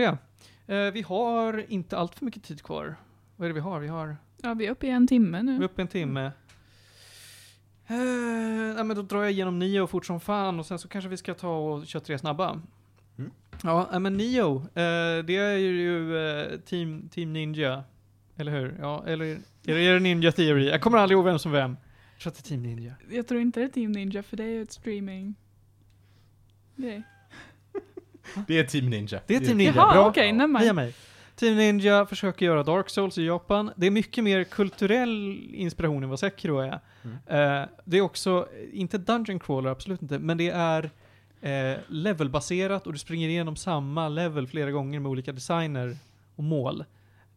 det. Eh, vi har inte allt för mycket tid kvar. Vad är det vi har? Vi har Ja, vi är uppe i en timme vi är nu. uppe i en timme. Eh, nej, men då drar jag igenom Nio fort som fan och sen så kanske vi ska ta och köra tre snabba. Mm. Ja, nej, men Nio, eh, det är ju eh, team, team Ninja. Eller hur? Ja, eller är det, är det Ninja Theory? Jag kommer aldrig ihåg vem som vem. Jag tror att det är Team Ninja. Jag tror inte det är Team Ninja för det är ju ett streaming grej. Det är Team Ninja. Det är Team Ninja. Jaha, Bra. okej, mind. Via mig. Team Ninja försöker göra Dark Souls i Japan. Det är mycket mer kulturell inspiration än vad Sekiro är. Mm. Eh, det är också, inte Dungeon Crawler, absolut inte, men det är eh, levelbaserat och du springer igenom samma level flera gånger med olika designer och mål.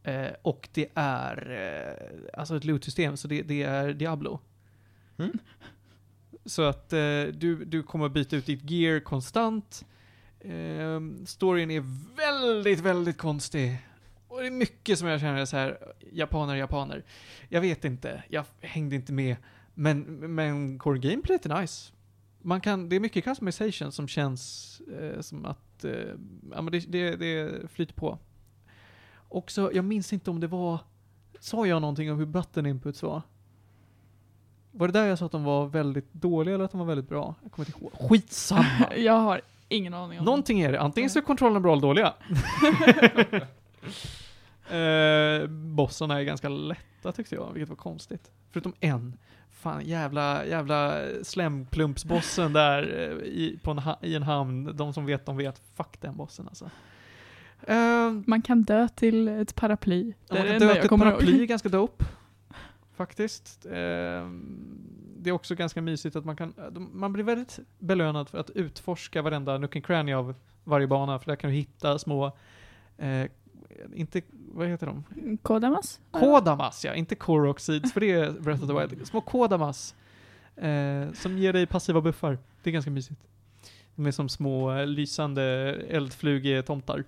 Eh, och det är eh, alltså ett loot-system, så det, det är Diablo. Mm. Så att eh, du, du kommer byta ut ditt gear konstant. Eh, storyn är väldigt, väldigt konstig. Och det är mycket som jag känner så här, japaner, japaner. Jag vet inte, jag hängde inte med. Men, men core gameplay är nice. Man kan, det är mycket customization som känns eh, som att eh, ja, men det, det, det flyter på. Också, jag minns inte om det var, sa jag någonting om hur button inputs var? Var det där jag sa att de var väldigt dåliga eller att de var väldigt bra? Jag kommer inte ihåg. Skitsamma! Jag har ingen aning om Någonting är det. Antingen så är kontrollerna bra eller dåliga. eh, bossarna är ganska lätta tyckte jag, vilket var konstigt. Förutom en. Fan, jävla, jävla slemklumpsbossen där eh, i, på en, i en hamn. De som vet, de vet. Fuck den bossen alltså. Det. Man kan dö till ett paraply. Det man är det kan dö till kommer paraply är ihåg. ganska dope. Faktiskt. Eh, det är också ganska mysigt att man kan, man blir väldigt belönad för att utforska varenda nook and cranny av varje bana, för där kan du hitta små, eh, inte, vad heter de? Kodamas? Kodamas ja, inte Korok Seeds, för det är Breath of the Wild. Små Kodamas. Eh, som ger dig passiva buffar. Det är ganska mysigt. De är som små eh, lysande eldflugetomtar.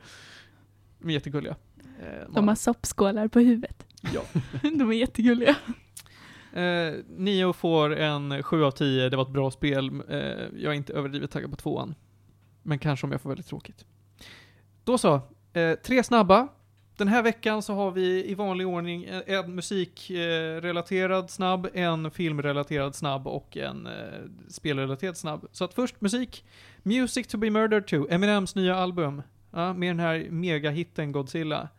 De är jättegulliga. Eh, De har soppskålar på huvudet. Ja. De är jättegulliga. Eh, Nio får en 7 av 10, det var ett bra spel. Eh, jag är inte överdrivet taggad på tvåan. Men kanske om jag får väldigt tråkigt. Då så, eh, tre snabba. Den här veckan så har vi i vanlig ordning en, en musikrelaterad snabb, en filmrelaterad snabb och en eh, spelrelaterad snabb. Så att först musik. Music to be murdered to, Eminems nya album. Ja, med den här megahitten Godzilla.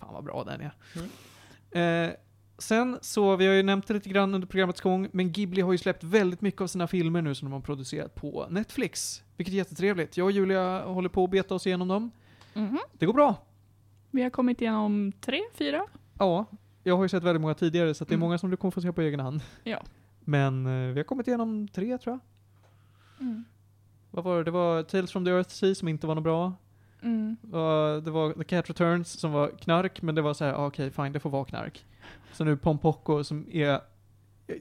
Fan vad bra den är. Eh, Sen så, vi har ju nämnt det lite grann under programmets gång, men Ghibli har ju släppt väldigt mycket av sina filmer nu som de har producerat på Netflix. Vilket är jättetrevligt. Jag och Julia håller på att beta oss igenom dem. Mhm. Det går bra. Vi har kommit igenom tre, fyra. Ja, jag har ju sett väldigt många tidigare så det är Mm. många som du kommer få se på egen hand. Ja. Men eh, vi har kommit igenom tre tror jag. Mm. Vad var det? Det var Tales from the Earth Sea som inte var något bra. Mm. Uh, det var The Cat Returns som var knark, men det var så här, ah, okej fine, det får vara knark. Så nu Pompoko som är,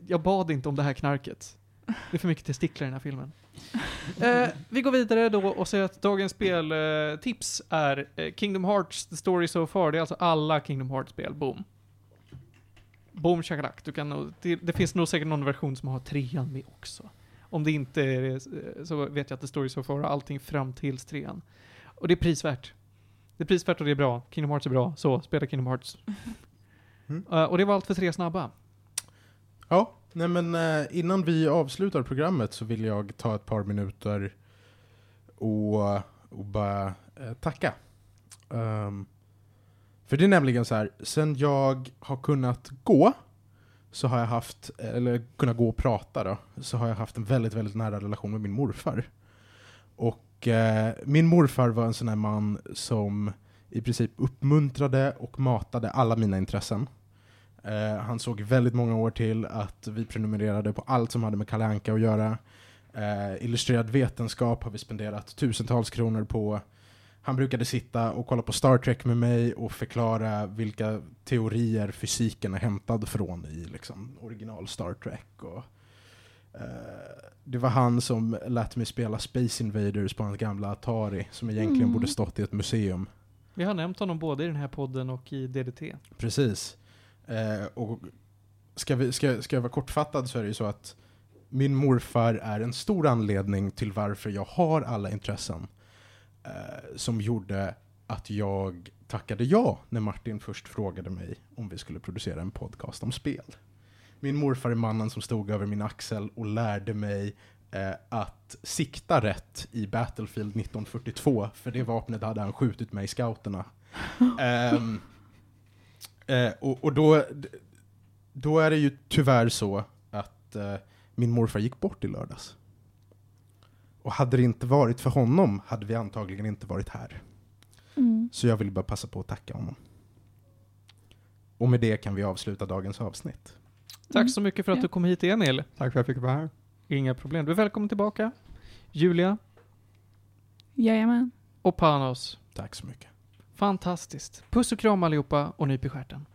jag bad inte om det här knarket. Det är för mycket testiklar i den här filmen. Eh, vi går vidare då och säger att dagens speltips eh, är eh, Kingdom Hearts The Story So Far. Det är alltså alla Kingdom Hearts-spel. Boom. Boom shakalak. Du kan det, det finns nog säkert någon version som har trean med också. Om det inte är det eh, så vet jag att The Story So Far har allting fram tills trean. Och det är prisvärt. Det är prisvärt och det är bra. Kingdom Hearts är bra, så spela Kingdom Hearts. Mm. Eh, och det var allt för tre snabba. Ja, nej men eh, innan vi avslutar programmet så vill jag ta ett par minuter och, och bara tacka. Ehm, för det är nämligen så här, sen jag har kunnat gå så har jag haft, eller kunnat gå och prata då, så har jag haft en väldigt, väldigt nära relation med min morfar. Och eh, min morfar var en sån här man som i princip uppmuntrade och matade alla mina intressen. Eh, han såg väldigt många år till att vi prenumererade på allt som hade med Kalle Anka att göra. Eh, illustrerad vetenskap har vi spenderat tusentals kronor på. Han brukade sitta och kolla på Star Trek med mig och förklara vilka teorier fysiken är hämtad från i liksom, original Star Trek. Och, eh, det var han som lät mig spela Space Invaders på hans gamla Atari, som egentligen Mm. borde stått i ett museum. Vi har nämnt honom både i den här podden och i DDT. Precis. Eh, och ska, vi, ska, ska jag vara kortfattad så är det ju så att min morfar är en stor anledning till varför jag har alla intressen som gjorde att jag tackade ja när Martin först frågade mig om vi skulle producera en podcast om spel. Min morfar är mannen som stod över min axel och lärde mig eh, att sikta rätt i Battlefield 1942, för det vapnet hade han skjutit mig i scouterna. Ehm, eh, och och då, då är det ju tyvärr så att eh, min morfar gick bort i lördags. Och hade det inte varit för honom hade vi antagligen inte varit här. Mm. Så jag vill bara passa på att tacka honom. Och med det kan vi avsluta dagens avsnitt. Tack så mycket för att Ja. du kom hit Emil. Tack för att jag fick vara här. Inga problem. Du är välkommen tillbaka. Julia Jajamän. och Panos. Tack så mycket. Fantastiskt. Puss och kram allihopa och nyp i stjärten.